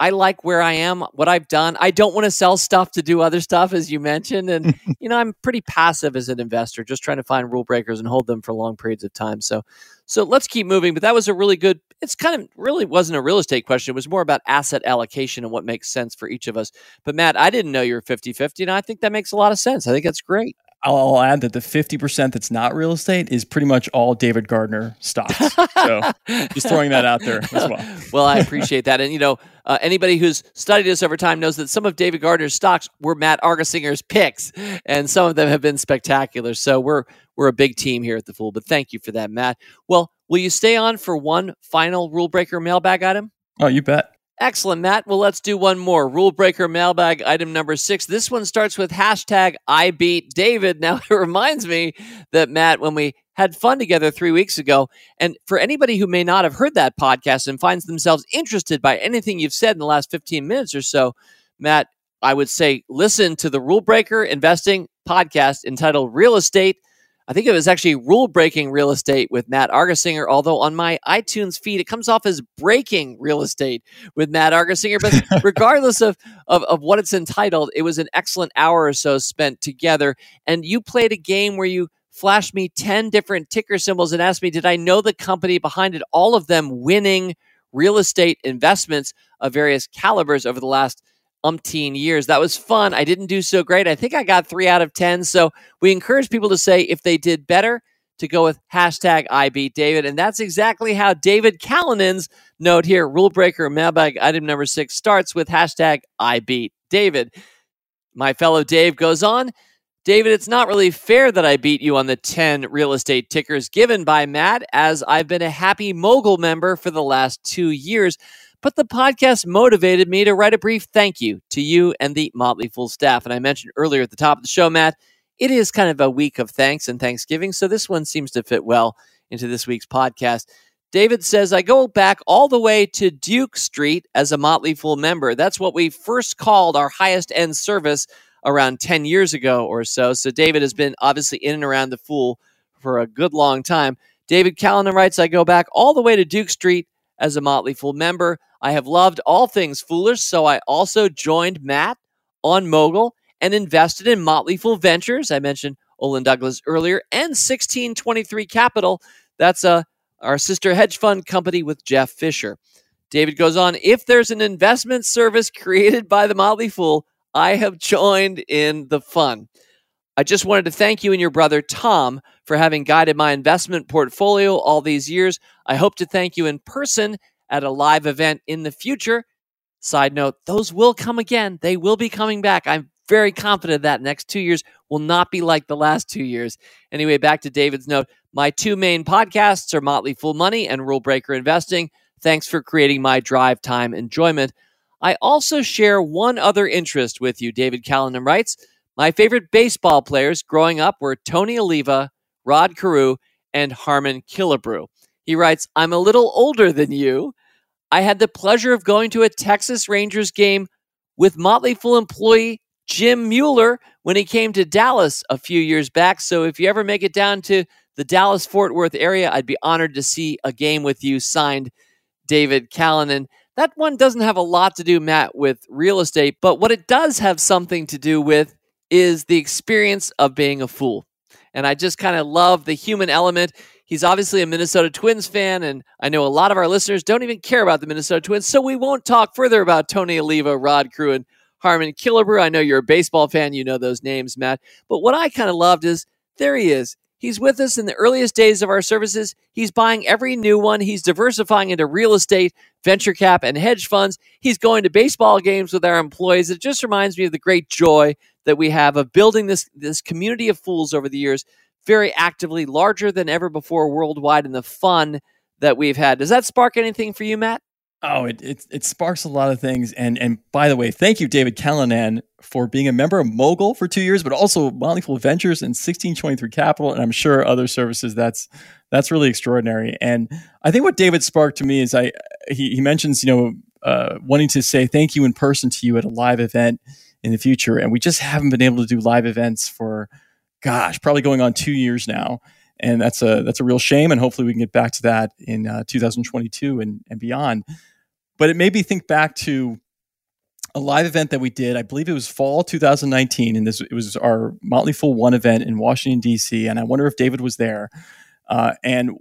I like where I am, what I've done. I don't want to sell stuff to do other stuff, as you mentioned. And, <laughs> you know, I'm pretty passive as an investor, just trying to find rule breakers and hold them for long periods of time. So, so let's keep moving. But that was a really good, it's kind of really wasn't a real estate question. It was more about asset allocation and what makes sense for each of us. But Matt, I didn't know you were 50 50. And I think that makes a lot of sense. I think that's great. I'll add that the 50% that's not real estate is pretty much all David Gardner stocks. So <laughs> just throwing that out there as well. well, I appreciate that. And, you know, uh, anybody who's studied us over time knows that some of David Gardner's stocks were Matt Argersinger's picks, and some of them have been spectacular. So we're we're a big team here at the Fool. But thank you for that, Matt. Well, will you stay on for one final rule breaker mailbag item? Oh, you bet. Excellent, Matt. Well, let's do one more. Rule breaker mailbag item number six. This one starts with hashtag I beat David. Now, <laughs> it reminds me that, Matt, when we had fun together three weeks ago, and for anybody who may not have heard that podcast and finds themselves interested by anything you've said in the last 15 minutes or so, Matt, I would say listen to the Rule Breaker Investing podcast entitled Real Estate I think it was actually rule breaking real estate with Matt Argersinger, although on my iTunes feed, it comes off as breaking real estate with Matt Argersinger. But <laughs> regardless of, of, of what it's entitled, it was an excellent hour or so spent together. And you played a game where you flashed me 10 different ticker symbols and asked me, did I know the company behind it? All of them winning real estate investments of various calibers over the last umpteen years. That was fun. I didn't do so great. I think I got three out of 10. So we encourage people to say if they did better, to go with hashtag I beat David. And that's exactly how David Callanan's note here, rule breaker mailbag item number six, starts with hashtag I beat David. My fellow Dave goes on. David, it's not really fair that I beat you on the 10 real estate tickers given by Matt, as I've been a happy mogul member for the last two years but the podcast motivated me to write a brief thank you to you and the Motley Fool staff. And I mentioned earlier at the top of the show, Matt, it is kind of a week of thanks and Thanksgiving. So this one seems to fit well into this week's podcast. David says, I go back all the way to Duke Street as a Motley Fool member. That's what we first called our highest end service around 10 years ago or so. So David has been obviously in and around the Fool for a good long time. David Callanan writes, I go back all the way to Duke Street as a Motley Fool member. I have loved all things foolish, so I also joined Matt on Mogul and invested in Motley Fool Ventures. I mentioned Ollen Douglass earlier, and 1623 Capital. That's a our sister hedge fund company with Jeff Fisher. David goes on, if there's an investment service created by the Motley Fool, I have joined in the fun. I just wanted to thank you and your brother Tom for having guided my investment portfolio all these years. I hope to thank you in person at a live event in the future. Side note, those will come again. They will be coming back. I'm very confident that next two years will not be like the last two years. Anyway, back to David's note. My two main podcasts are Motley Fool Money and Rule Breaker Investing. Thanks for creating my drive time enjoyment. I also share one other interest with you, David Callanan writes. My favorite baseball players growing up were Tony Oliva, Rod Carew, and Harmon Killebrew. He writes, I'm a little older than you. I had the pleasure of going to a Texas Rangers game with Motley Fool employee Jim Mueller when he came to Dallas a few years back. So if you ever make it down to the Dallas Fort Worth area, I'd be honored to see a game with you signed David Callanan. That one doesn't have a lot to do, Matt, with real estate, but what it does have something to do with is the experience of being a fool. And I just kind of love the human element. He's obviously a Minnesota Twins fan, and I know a lot of our listeners don't even care about the Minnesota Twins, so we won't talk further about Tony Oliva, Rod Carew, and Harmon Killebrew. I know you're a baseball fan. You know those names, Matt. But what I kind of loved is there he is. He's with us in the earliest days of our services. He's buying every new one. He's diversifying into real estate, venture cap, and hedge funds. He's going to baseball games with our employees. It just reminds me of the great joy that we have of building this, this community of fools over the years, very actively, larger than ever before worldwide, and the fun that we've had. Does that spark anything for you, Matt? Oh, it, it, it sparks a lot of things. And and by the way, thank you, David Callanan, for being a member of Mogul for two years, but also Motley Ventures and 1623 Capital, and I'm sure other services. That's that's really extraordinary. And I think what David sparked to me is I he, he mentions you know uh, wanting to say thank you in person to you at a live event in the future, and we just haven't been able to do live events for gosh, probably going on two years now and that's a that's a real shame. And hopefully, we can get back to that in uh, 2022 and, and beyond. But it made me think back to a live event that we did. I believe it was fall 2019, and this it was our Motley Fool One event in Washington D.C. And I wonder if David was there. Uh, and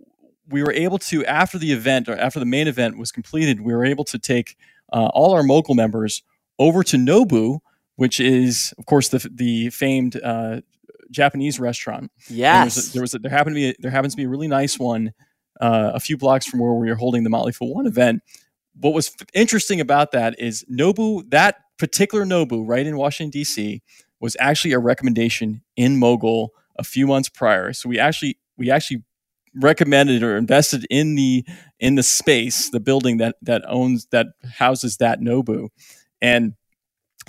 we were able to, after the event or after the main event was completed, we were able to take uh, all our Mogul members over to Nobu, which is, of course, the the famed uh, Japanese restaurant. Yes, there was, a, there was a, there happened to be there happens to be a really nice one uh, a few blocks from where we were holding the Motley Fool One event what was interesting about that is Nobu, that particular Nobu right in Washington, D.C., was actually a recommendation in Mogul a few months prior. So we actually we actually recommended or invested in the in the space, the building that that owns that houses that Nobu. And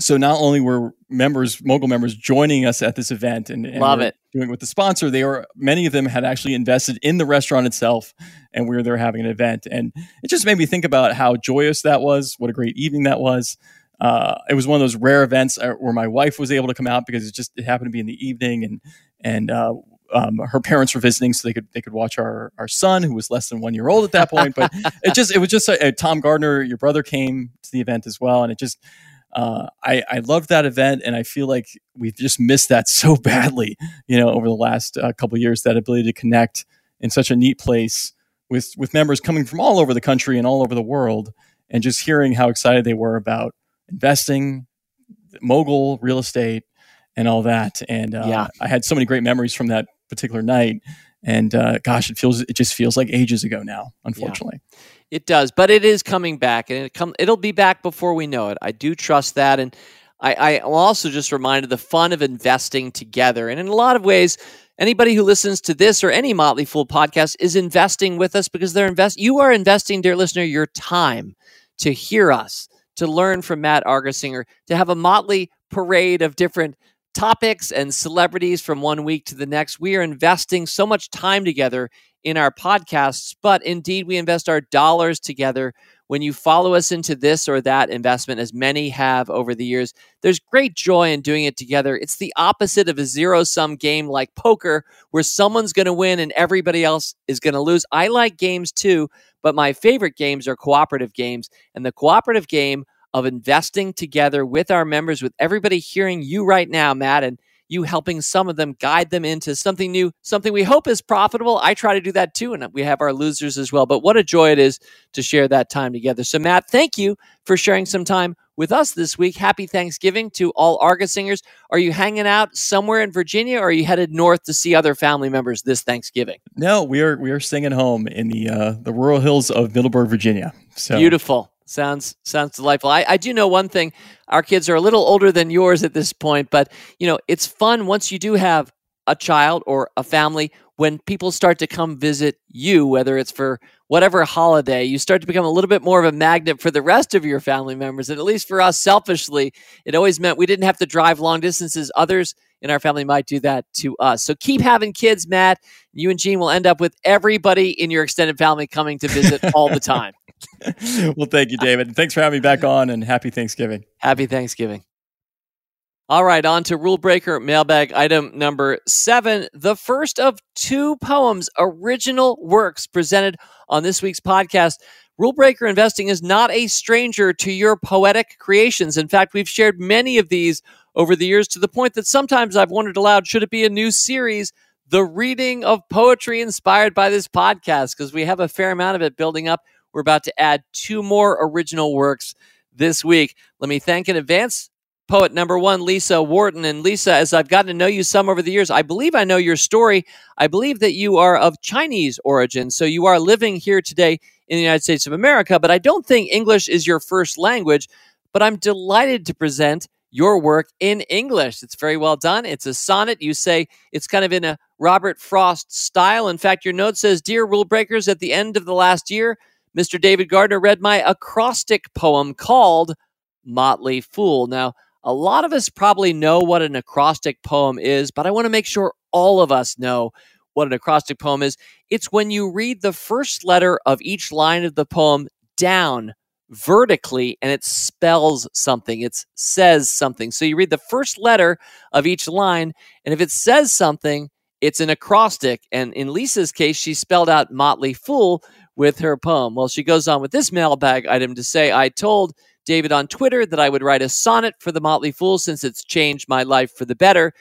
so not only were members, mogul members, joining us at this event and, and love it, doing it with the sponsor, they were many of them had actually invested in the restaurant itself, and we were there having an event, and it just made me think about how joyous that was, what a great evening that was. Uh, it was one of those rare events uh, where my wife was able to come out because it just it happened to be in the evening, and and uh, um, her parents were visiting, so they could they could watch our our son, who was less than one year old at that point. But it just it was just a, a Tom Gardner, your brother, came to the event as well, and it just uh, I, I loved that event, and I feel like we've just missed that so <laughs> badly, you know, over the last uh, couple years. That ability to connect in such a neat place with with members coming from all over the country and all over the world, and just hearing how excited they were about investing, mogul real estate, and all that. And uh, yeah. I had so many great memories from that particular night. And uh, gosh, it feels it just feels like ages ago now, unfortunately. Yeah. It does, but it is coming back, and it come it'll be back before we know it. I do trust that, and I, I am also just reminded the fun of investing together. And in a lot of ways, anybody who listens to this or any Motley Fool podcast is investing with us because they're invest. You are investing, dear listener, your time to hear us, to learn from Matt Argersinger, to have a motley parade of different topics and celebrities from one week to the next. We are investing so much time together in our podcasts, but indeed we invest our dollars together. When you follow us into this or that investment, as many have over the years, there's great joy in doing it together. It's the opposite of a zero sum game like poker, where someone's going to win and everybody else is going to lose. I like games too, but my favorite games are cooperative games. And the cooperative game of investing together with our members, with everybody hearing you right now, Matt, and you helping some of them guide them into something new, something we hope is profitable. I try to do that too, and we have our losers as well. But what a joy it is to share that time together. So, Matt, thank you for sharing some time with us this week. Happy Thanksgiving to all Argersingers. Are you hanging out somewhere in Virginia, or are you headed north to see other family members this Thanksgiving? No, we are we are staying at home in the uh, the rural hills of Middleburg, Virginia. So beautiful. Sounds sounds delightful. I, I do know one thing. Our kids are a little older than yours at this point, but you know, it's fun once you do have a child or a family when people start to come visit you, whether it's for whatever holiday, you start to become a little bit more of a magnet for the rest of your family members. And at least for us, selfishly, it always meant we didn't have to drive long distances. Others in our family might do that to us. So keep having kids, Matt. You and Gene will end up with everybody in your extended family coming to visit all the time. <laughs> well, thank you, David. Thanks for having me back on and happy Thanksgiving. Happy Thanksgiving. All right, on to Rule Breaker mailbag item number seven. The first of two poems, original works presented on this week's podcast. Rule Breaker Investing is not a stranger to your poetic creations. In fact, we've shared many of these over the years to the point that sometimes I've wondered aloud should it be a new series, The Reading of Poetry Inspired by this podcast? Because we have a fair amount of it building up. We're about to add two more original works this week. Let me thank in advance poet number one, Lisa Wharton. And Lisa, as I've gotten to know you some over the years, I believe I know your story. I believe that you are of Chinese origin. So you are living here today in the United States of America, but I don't think English is your first language. But I'm delighted to present your work in English. It's very well done. It's a sonnet. You say it's kind of in a Robert Frost style. In fact, your note says, Dear rule breakers, at the end of the last year, Mr. David Gardner read my acrostic poem called Motley Fool. Now, a lot of us probably know what an acrostic poem is, but I want to make sure all of us know what an acrostic poem is. It's when you read the first letter of each line of the poem down vertically and it spells something, it says something. So you read the first letter of each line, and if it says something, it's an acrostic. And in Lisa's case, she spelled out Motley Fool, with her poem. Well, she goes on with this mailbag item to say, I told David on Twitter that I would write a sonnet for the Motley Fool since it's changed my life for the better,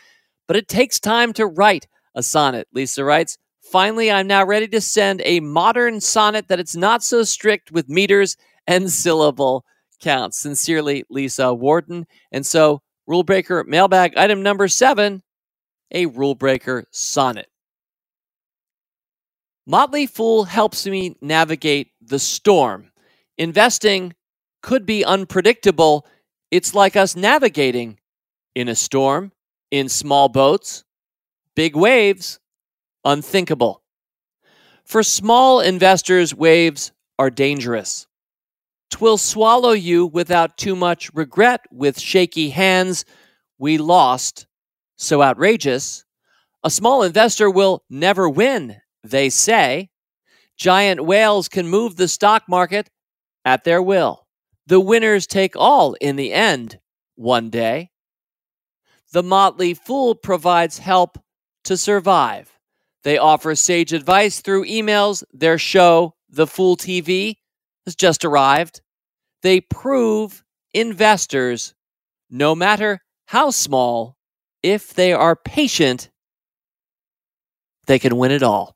but it takes time to write a sonnet. Lisa writes, Finally, I'm now ready to send a modern sonnet that it's not so strict with meters and syllable counts. Sincerely, Lisa Wharton. And so, rule breaker mailbag item number seven a rule breaker sonnet. Motley Fool helps me navigate the storm. Investing could be unpredictable. It's like us navigating in a storm, in small boats, big waves, unthinkable. For small investors, waves are dangerous. Twill swallow you without too much regret with shaky hands. We lost. So outrageous. A small investor will never win they say giant whales can move the stock market at their will. The winners take all in the end one day. The Motley Fool provides help to survive. They offer sage advice through emails. Their show, The Fool TV, has just arrived. They prove investors, no matter how small, if they are patient, they can win it all.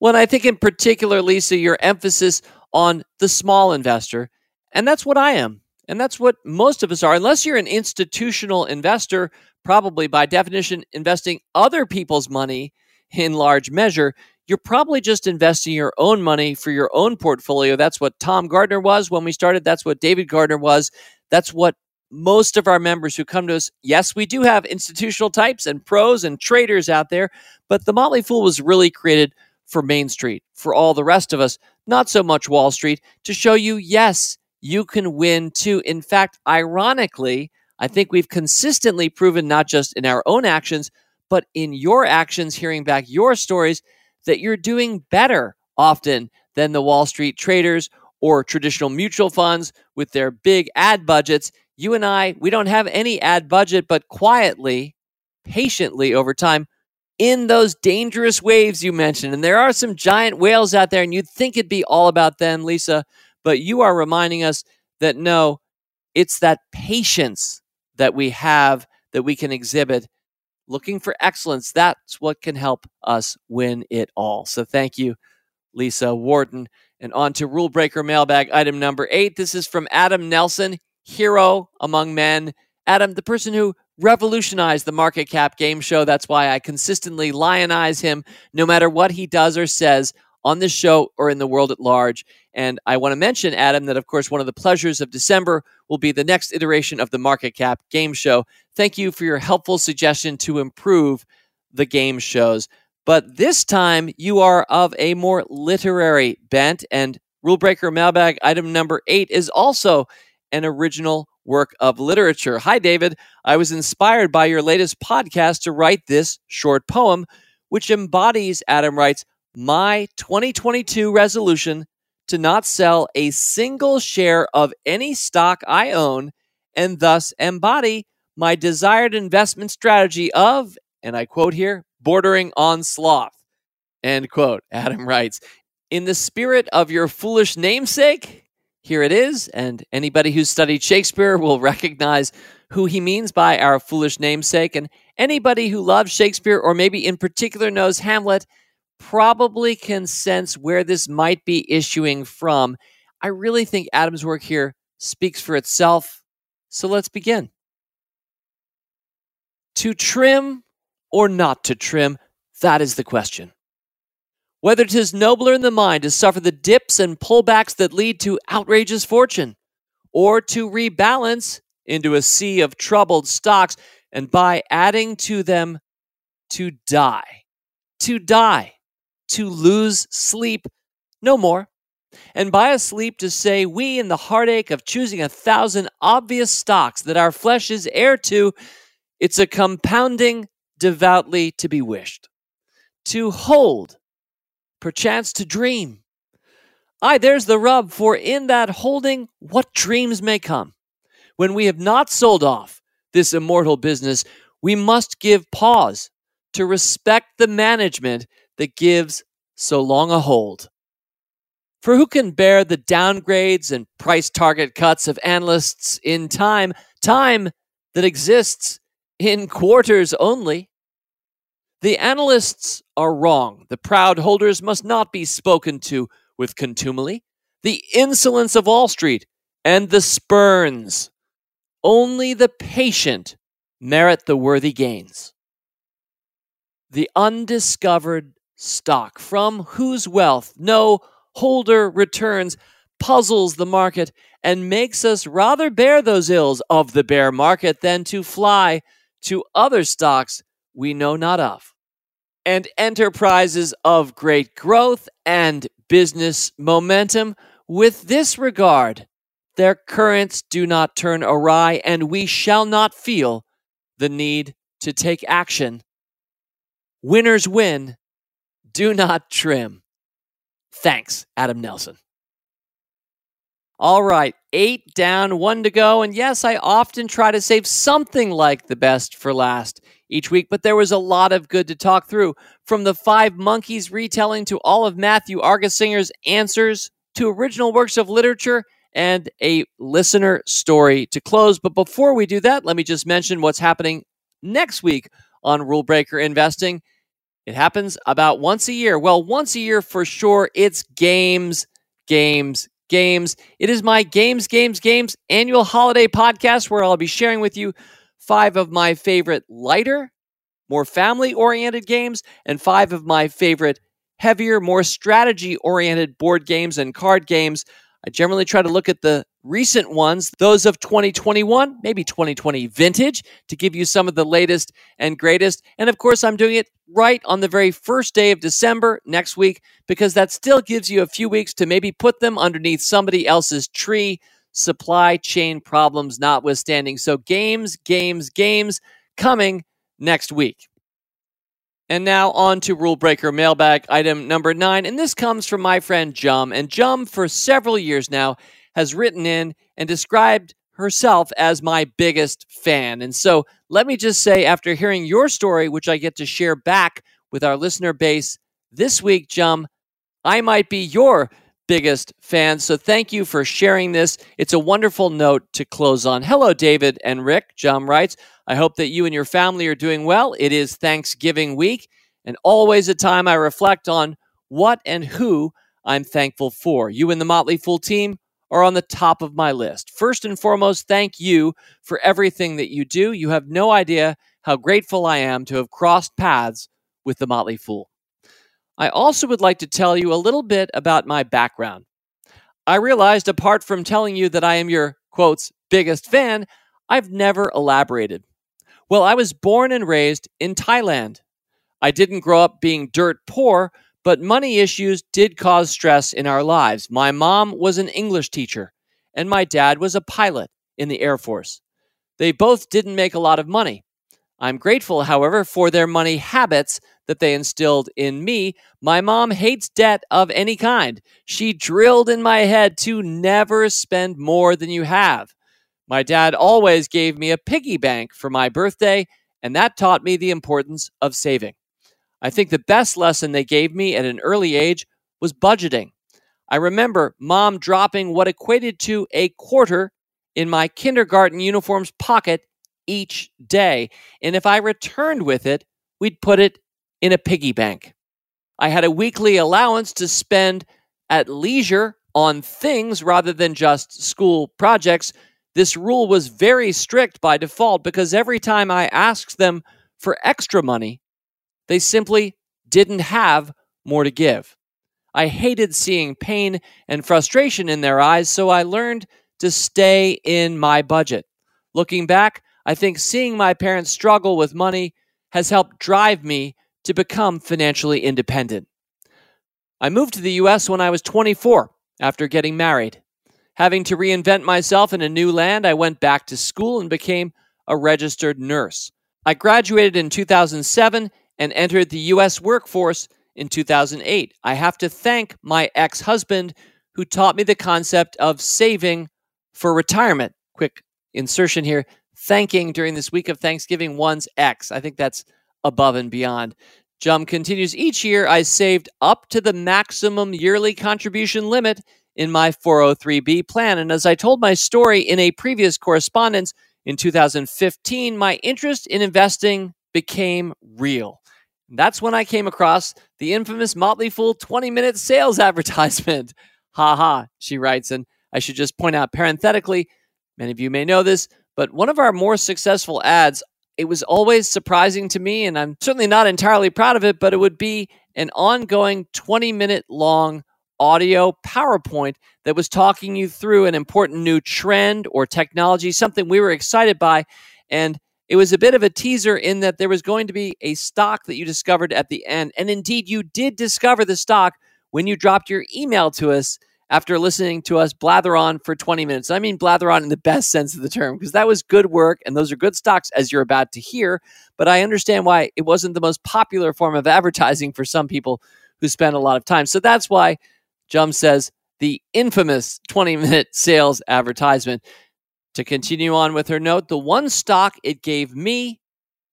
Well, I think in particular, Lisa, your emphasis on the small investor, and that's what I am. And that's what most of us are. Unless you're an institutional investor, probably by definition, investing other people's money in large measure, you're probably just investing your own money for your own portfolio. That's what Tom Gardner was when we started. That's what David Gardner was. That's what most of our members who come to us, yes, we do have institutional types and pros and traders out there, but the Motley Fool was really created for Main Street, for all the rest of us, not so much Wall Street, to show you, yes, you can win too. In fact, ironically, I think we've consistently proven, not just in our own actions, but in your actions, hearing back your stories, that you're doing better often than the Wall Street traders or traditional mutual funds with their big ad budgets. You and I, we don't have any ad budget, but quietly, patiently over time, in those dangerous waves you mentioned. And there are some giant whales out there, and you'd think it'd be all about them, Lisa, but you are reminding us that no, it's that patience that we have that we can exhibit. Looking for excellence, that's what can help us win it all. So thank you, Lisa Wharton. And on to Rule Breaker mailbag item number eight. This is from Adam Nelson, hero among men. Adam, the person who revolutionized the market cap game show. That's why I consistently lionize him no matter what he does or says on this show or in the world at large. And I want to mention, Adam, that of course, one of the pleasures of December will be the next iteration of the Market Cap game show. Thank you for your helpful suggestion to improve the game shows. But this time you are of a more literary bent, and Rule Breaker Mailbag item number eight is also an original work of literature. Hi, David. I was inspired by your latest podcast to write this short poem, which embodies, Adam writes, my 2022 resolution to not sell a single share of any stock I own and thus embody my desired investment strategy of, and I quote here, bordering on sloth. End quote. Adam writes, in the spirit of your foolish namesake, here it is. And anybody who's studied Shakespeare will recognize who he means by our foolish namesake. And anybody who loves Shakespeare, or maybe in particular knows Hamlet, probably can sense where this might be issuing from. I really think Adam's work here speaks for itself. So let's begin. To trim or not to trim, that is the question whether 'tis nobler in the mind to suffer the dips and pullbacks that lead to outrageous fortune, or to rebalance into a sea of troubled stocks, and by adding to them, to die, to die, to lose sleep, no more. And by a sleep to say, we in the heartache of choosing a thousand obvious stocks that our flesh is heir to, it's a compounding devoutly to be wished. To hold perchance to dream. Ay, there's the rub, for in that holding, what dreams may come. When we have not sold off this immortal business, we must give pause to respect the management that gives so long a hold. For who can bear the downgrades and price target cuts of analysts in time, time that exists in quarters only? The analysts are wrong. The proud holders must not be spoken to with contumely. The insolence of Wall Street and the spurns. Only the patient merit the worthy gains. The undiscovered stock, from whose wealth no holder returns, puzzles the market and makes us rather bear those ills of the bear market than to fly to other stocks we know not of and enterprises of great growth and business momentum. With this regard, their currents do not turn awry, and we shall not feel the need to take action. Winners win, do not trim. Thanks, Adam Nelson. All right, eight down, one to go. And yes, I often try to save something like the best for last each week, but there was a lot of good to talk through. From the Five Monkeys retelling to all of Matthew Argersinger's answers to original works of literature and a listener story to close. But before we do that, let me just mention what's happening next week on Rule Breaker Investing. It happens about once a year. Well, once a year for sure. It's games, games, games. It is my Games, Games, Games annual holiday podcast where I'll be sharing with you five of my favorite lighter, more family oriented games, and five of my favorite heavier, more strategy oriented board games and card games. I generally try to look at the recent ones, those of 2021, maybe 2020 vintage, to give you some of the latest and greatest. And of course, I'm doing it right on the very first day of December next week because that still gives you a few weeks to maybe put them underneath somebody else's tree supply chain problems notwithstanding. So, games, games, games coming next week. And now on to Rule Breaker mailbag item number nine. And this comes from my friend Jum. And Jum, for several years now, has written in and described herself as my biggest fan. And so let me just say, after hearing your story, which I get to share back with our listener base this week, Jum, I might be your biggest fan. So thank you for sharing this. It's a wonderful note to close on. Hello, David and Rick. John writes, I hope that you and your family are doing well. It is Thanksgiving week, and always a time I reflect on what and who I'm thankful for. You and the Motley Fool team are on the top of my list. First and foremost, thank you for everything that you do. You have no idea how grateful I am to have crossed paths with the Motley Fool. I also would like to tell you a little bit about my background. I realized, apart from telling you that I am your, quotes, biggest fan, I've never elaborated. Well, I was born and raised in Thailand. I didn't grow up being dirt poor, but money issues did cause stress in our lives. My mom was an English teacher, and my dad was a pilot in the Air Force. They both didn't make a lot of money. I'm grateful, however, for their money habits that they instilled in me. My mom hates debt of any kind. She drilled in my head to never spend more than you have. My dad always gave me a piggy bank for my birthday, and that taught me the importance of saving. I think the best lesson they gave me at an early age was budgeting. I remember mom dropping what equated to a quarter in my kindergarten uniform's pocket each day. And if I returned with it, we'd put it in a piggy bank. I had a weekly allowance to spend at leisure on things rather than just school projects this rule was very strict by default because every time I asked them for extra money, they simply didn't have more to give. I hated seeing pain and frustration in their eyes, so I learned to stay in my budget. Looking back, I think seeing my parents struggle with money has helped drive me to become financially independent. I moved to the US when I was 24 after getting married. Having to reinvent myself in a new land, I went back to school and became a registered nurse. I graduated in 2007 and entered the U.S. workforce in 2008. I have to thank my ex husband who taught me the concept of saving for retirement. Quick insertion here thanking during this week of Thanksgiving one's ex. I think that's above and beyond. Jum continues each year I saved up to the maximum yearly contribution limit in my 403b plan. And as I told my story in a previous correspondence in 2015, my interest in investing became real. That's when I came across the infamous Motley Fool 20 minute sales <laughs> advertisement. Ha ha, she writes. And I should just point out parenthetically, many of you may know this, but one of our more successful ads, it was always surprising to me, and I'm certainly not entirely proud of it, but it would be an ongoing 20 minute long audio PowerPoint that was talking you through an important new trend or technology, something we were excited by. And it was a bit of a teaser in that there was going to be a stock that you discovered at the end. And indeed, you did discover the stock when you dropped your email to us after listening to us blather on for 20 minutes. I mean, blather on in the best sense of the term, because that was good work and those are good stocks, as you're about to hear. But I understand why it wasn't the most popular form of advertising for some people who spend a lot of time. So that's why Jum says the infamous 20 minute sales advertisement. To continue on with her note, the one stock it gave me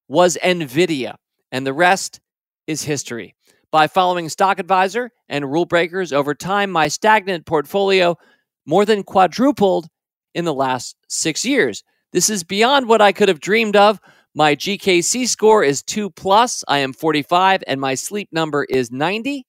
was NVIDIA, and the rest is history. By following Stock Advisor and rule breakers over time, my stagnant portfolio more than quadrupled in the last six years. This is beyond what I could have dreamed of. My GKC score is 2 plus. I am 45 and my sleep number is 90.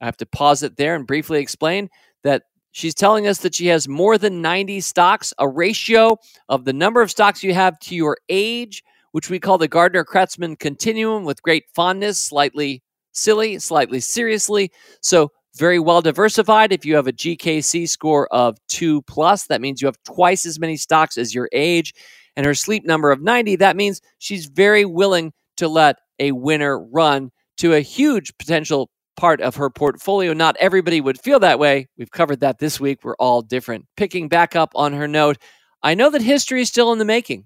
I have to pause it there and briefly explain that she's telling us that she has more than 90 stocks, a ratio of the number of stocks you have to your age, which we call the Gardner Kretzmann continuum with great fondness, slightly silly, slightly seriously. So, very well diversified. If you have a GKC score of 2 plus, that means you have twice as many stocks as your age. And her sleep number of 90, that means she's very willing to let a winner run to a huge potential part of her portfolio. Not everybody would feel that way. We've covered that this week. We're all different. Picking back up on her note, I know that history is still in the making.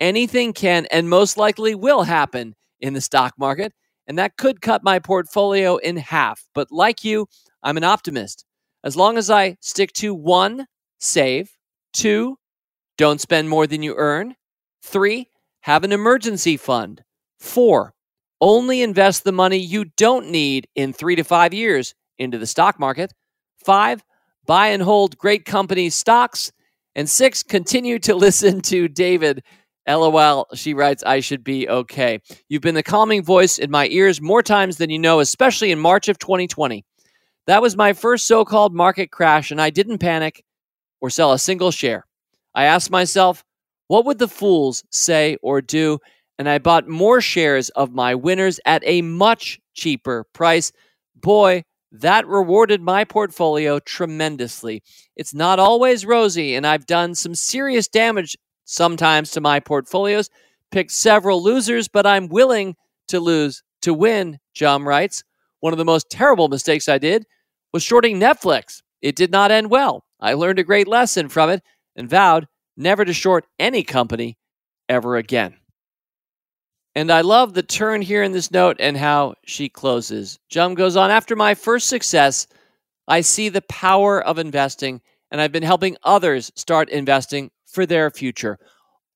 Anything can and most likely will happen in the stock market. And that could cut my portfolio in half. But like you, I'm an optimist. As long as I stick to one, save, two, don't spend more than you earn, three, have an emergency fund, four, only invest the money you don't need in three to five years into the stock market, five, buy and hold great companies' stocks, and six, continue to <laughs> listen to David LOL, she writes, I should be okay. You've been the calming voice in my ears more times than you know, especially in March of 2020. That was my first so called market crash, and I didn't panic or sell a single share. I asked myself, what would the fools say or do? And I bought more shares of my winners at a much cheaper price. Boy, that rewarded my portfolio tremendously. It's not always rosy, and I've done some serious damage sometimes to my portfolios, pick several losers, but I'm willing to lose to win, Jum writes. One of the most terrible mistakes I did was shorting Netflix. It did not end well. I learned a great lesson from it and vowed never to short any company ever again. And I love the turn here in this note and how she closes. Jum goes on After my first success, I see the power of investing, and I've been helping others start investing for their future.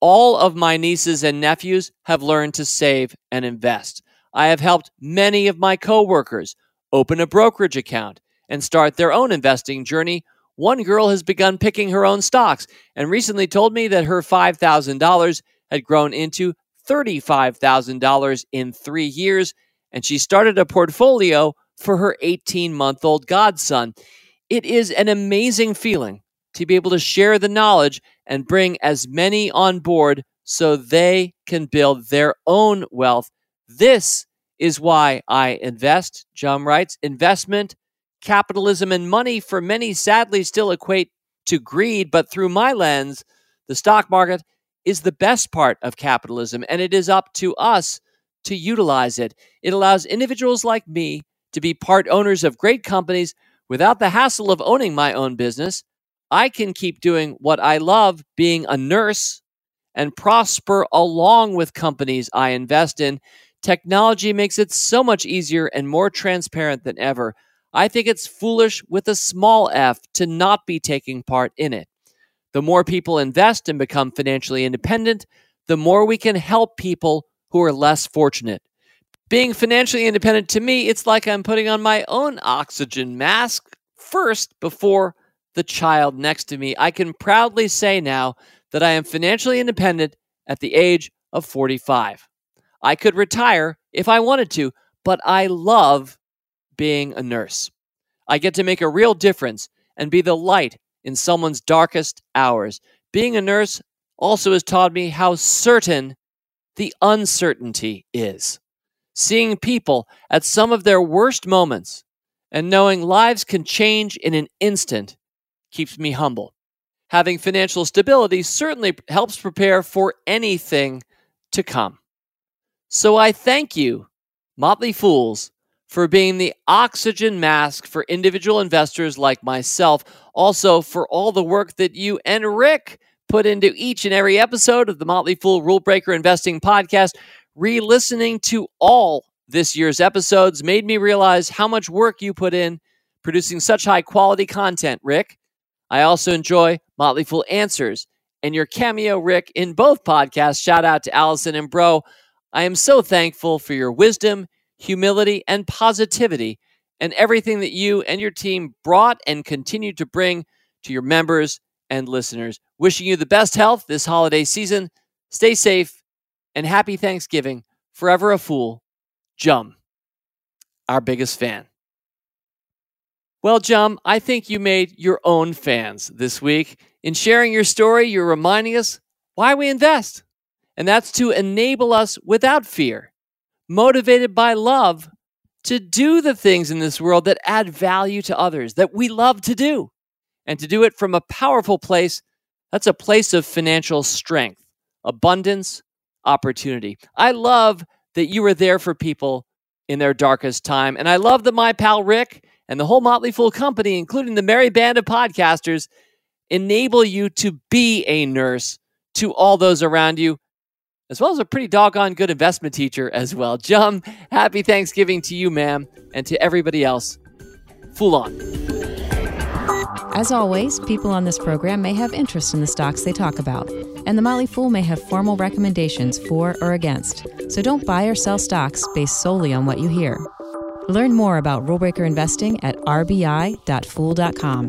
All of my nieces and nephews have learned to save and invest. I have helped many of my coworkers open a brokerage account and start their own investing journey. One girl has begun picking her own stocks and recently told me that her $5,000 had grown into $35,000 in three years, and she started a portfolio for her 18 month old godson. It is an amazing feeling to be able to share the knowledge and bring as many on board so they can build their own wealth. This is why I invest. Jum writes investment, capitalism, and money for many sadly still equate to greed, but through my lens, the stock market is the best part of capitalism, and it is up to us to utilize it. It allows individuals like me to be part owners of great companies without the hassle of owning my own business. I can keep doing what I love, being a nurse, and prosper along with companies I invest in. Technology makes it so much easier and more transparent than ever. I think it's foolish with a small f to not be taking part in it. The more people invest and become financially independent, the more we can help people who are less fortunate. Being financially independent to me, it's like I'm putting on my own oxygen mask first before the child next to me. I can proudly say now that I am financially independent at the age of 45. I could retire if I wanted to, but I love being a nurse. I get to make a real difference and be the light in someone's darkest hours. Being a nurse also has taught me how certain the uncertainty is. Seeing people at some of their worst moments and knowing lives can change in an instant keeps me humble. Having financial stability certainly helps prepare for anything to come. So I thank you, Motley Fools, for being the oxygen mask for individual investors like myself. Also, for all the work that you and Rick put into each and every episode of the Motley Fool Rule Breaker Investing Podcast. Re listening to all this year's episodes made me realize how much work you put in producing such high quality content, Rick. I also enjoy Motley Fool Answers and your cameo, Rick, in both podcasts. Shout out to Alison and Bro. I am so thankful for your wisdom, humility, and positivity, and everything that you and your team brought and continue to bring to your members and listeners. Wishing you the best health this holiday season. Stay safe and happy Thanksgiving. Forever a fool, Jum, our biggest fan. Well, Jum, I think you made your own fans this week. In sharing your story, you're reminding us why we invest. And that's to enable us without fear, motivated by love, to do the things in this world that add value to others, that we love to do, and to do it from a powerful place. That's a place of financial strength, abundance, opportunity. I love that you were there for people in their darkest time. And I love that my pal Rick and the whole Motley Fool company, including the merry band of podcasters, enable you to be a nurse to all those around you, as well as a pretty doggone good investment teacher as well. <laughs> Jum, happy Thanksgiving to you, ma'am, and to everybody else. Fool on. As always, people on this program may have interest in the stocks they talk about, and the Motley Fool may have formal recommendations for or against. So don't buy or sell stocks based solely on what you hear. Learn more about rule breaker investing at rbi.fool.com.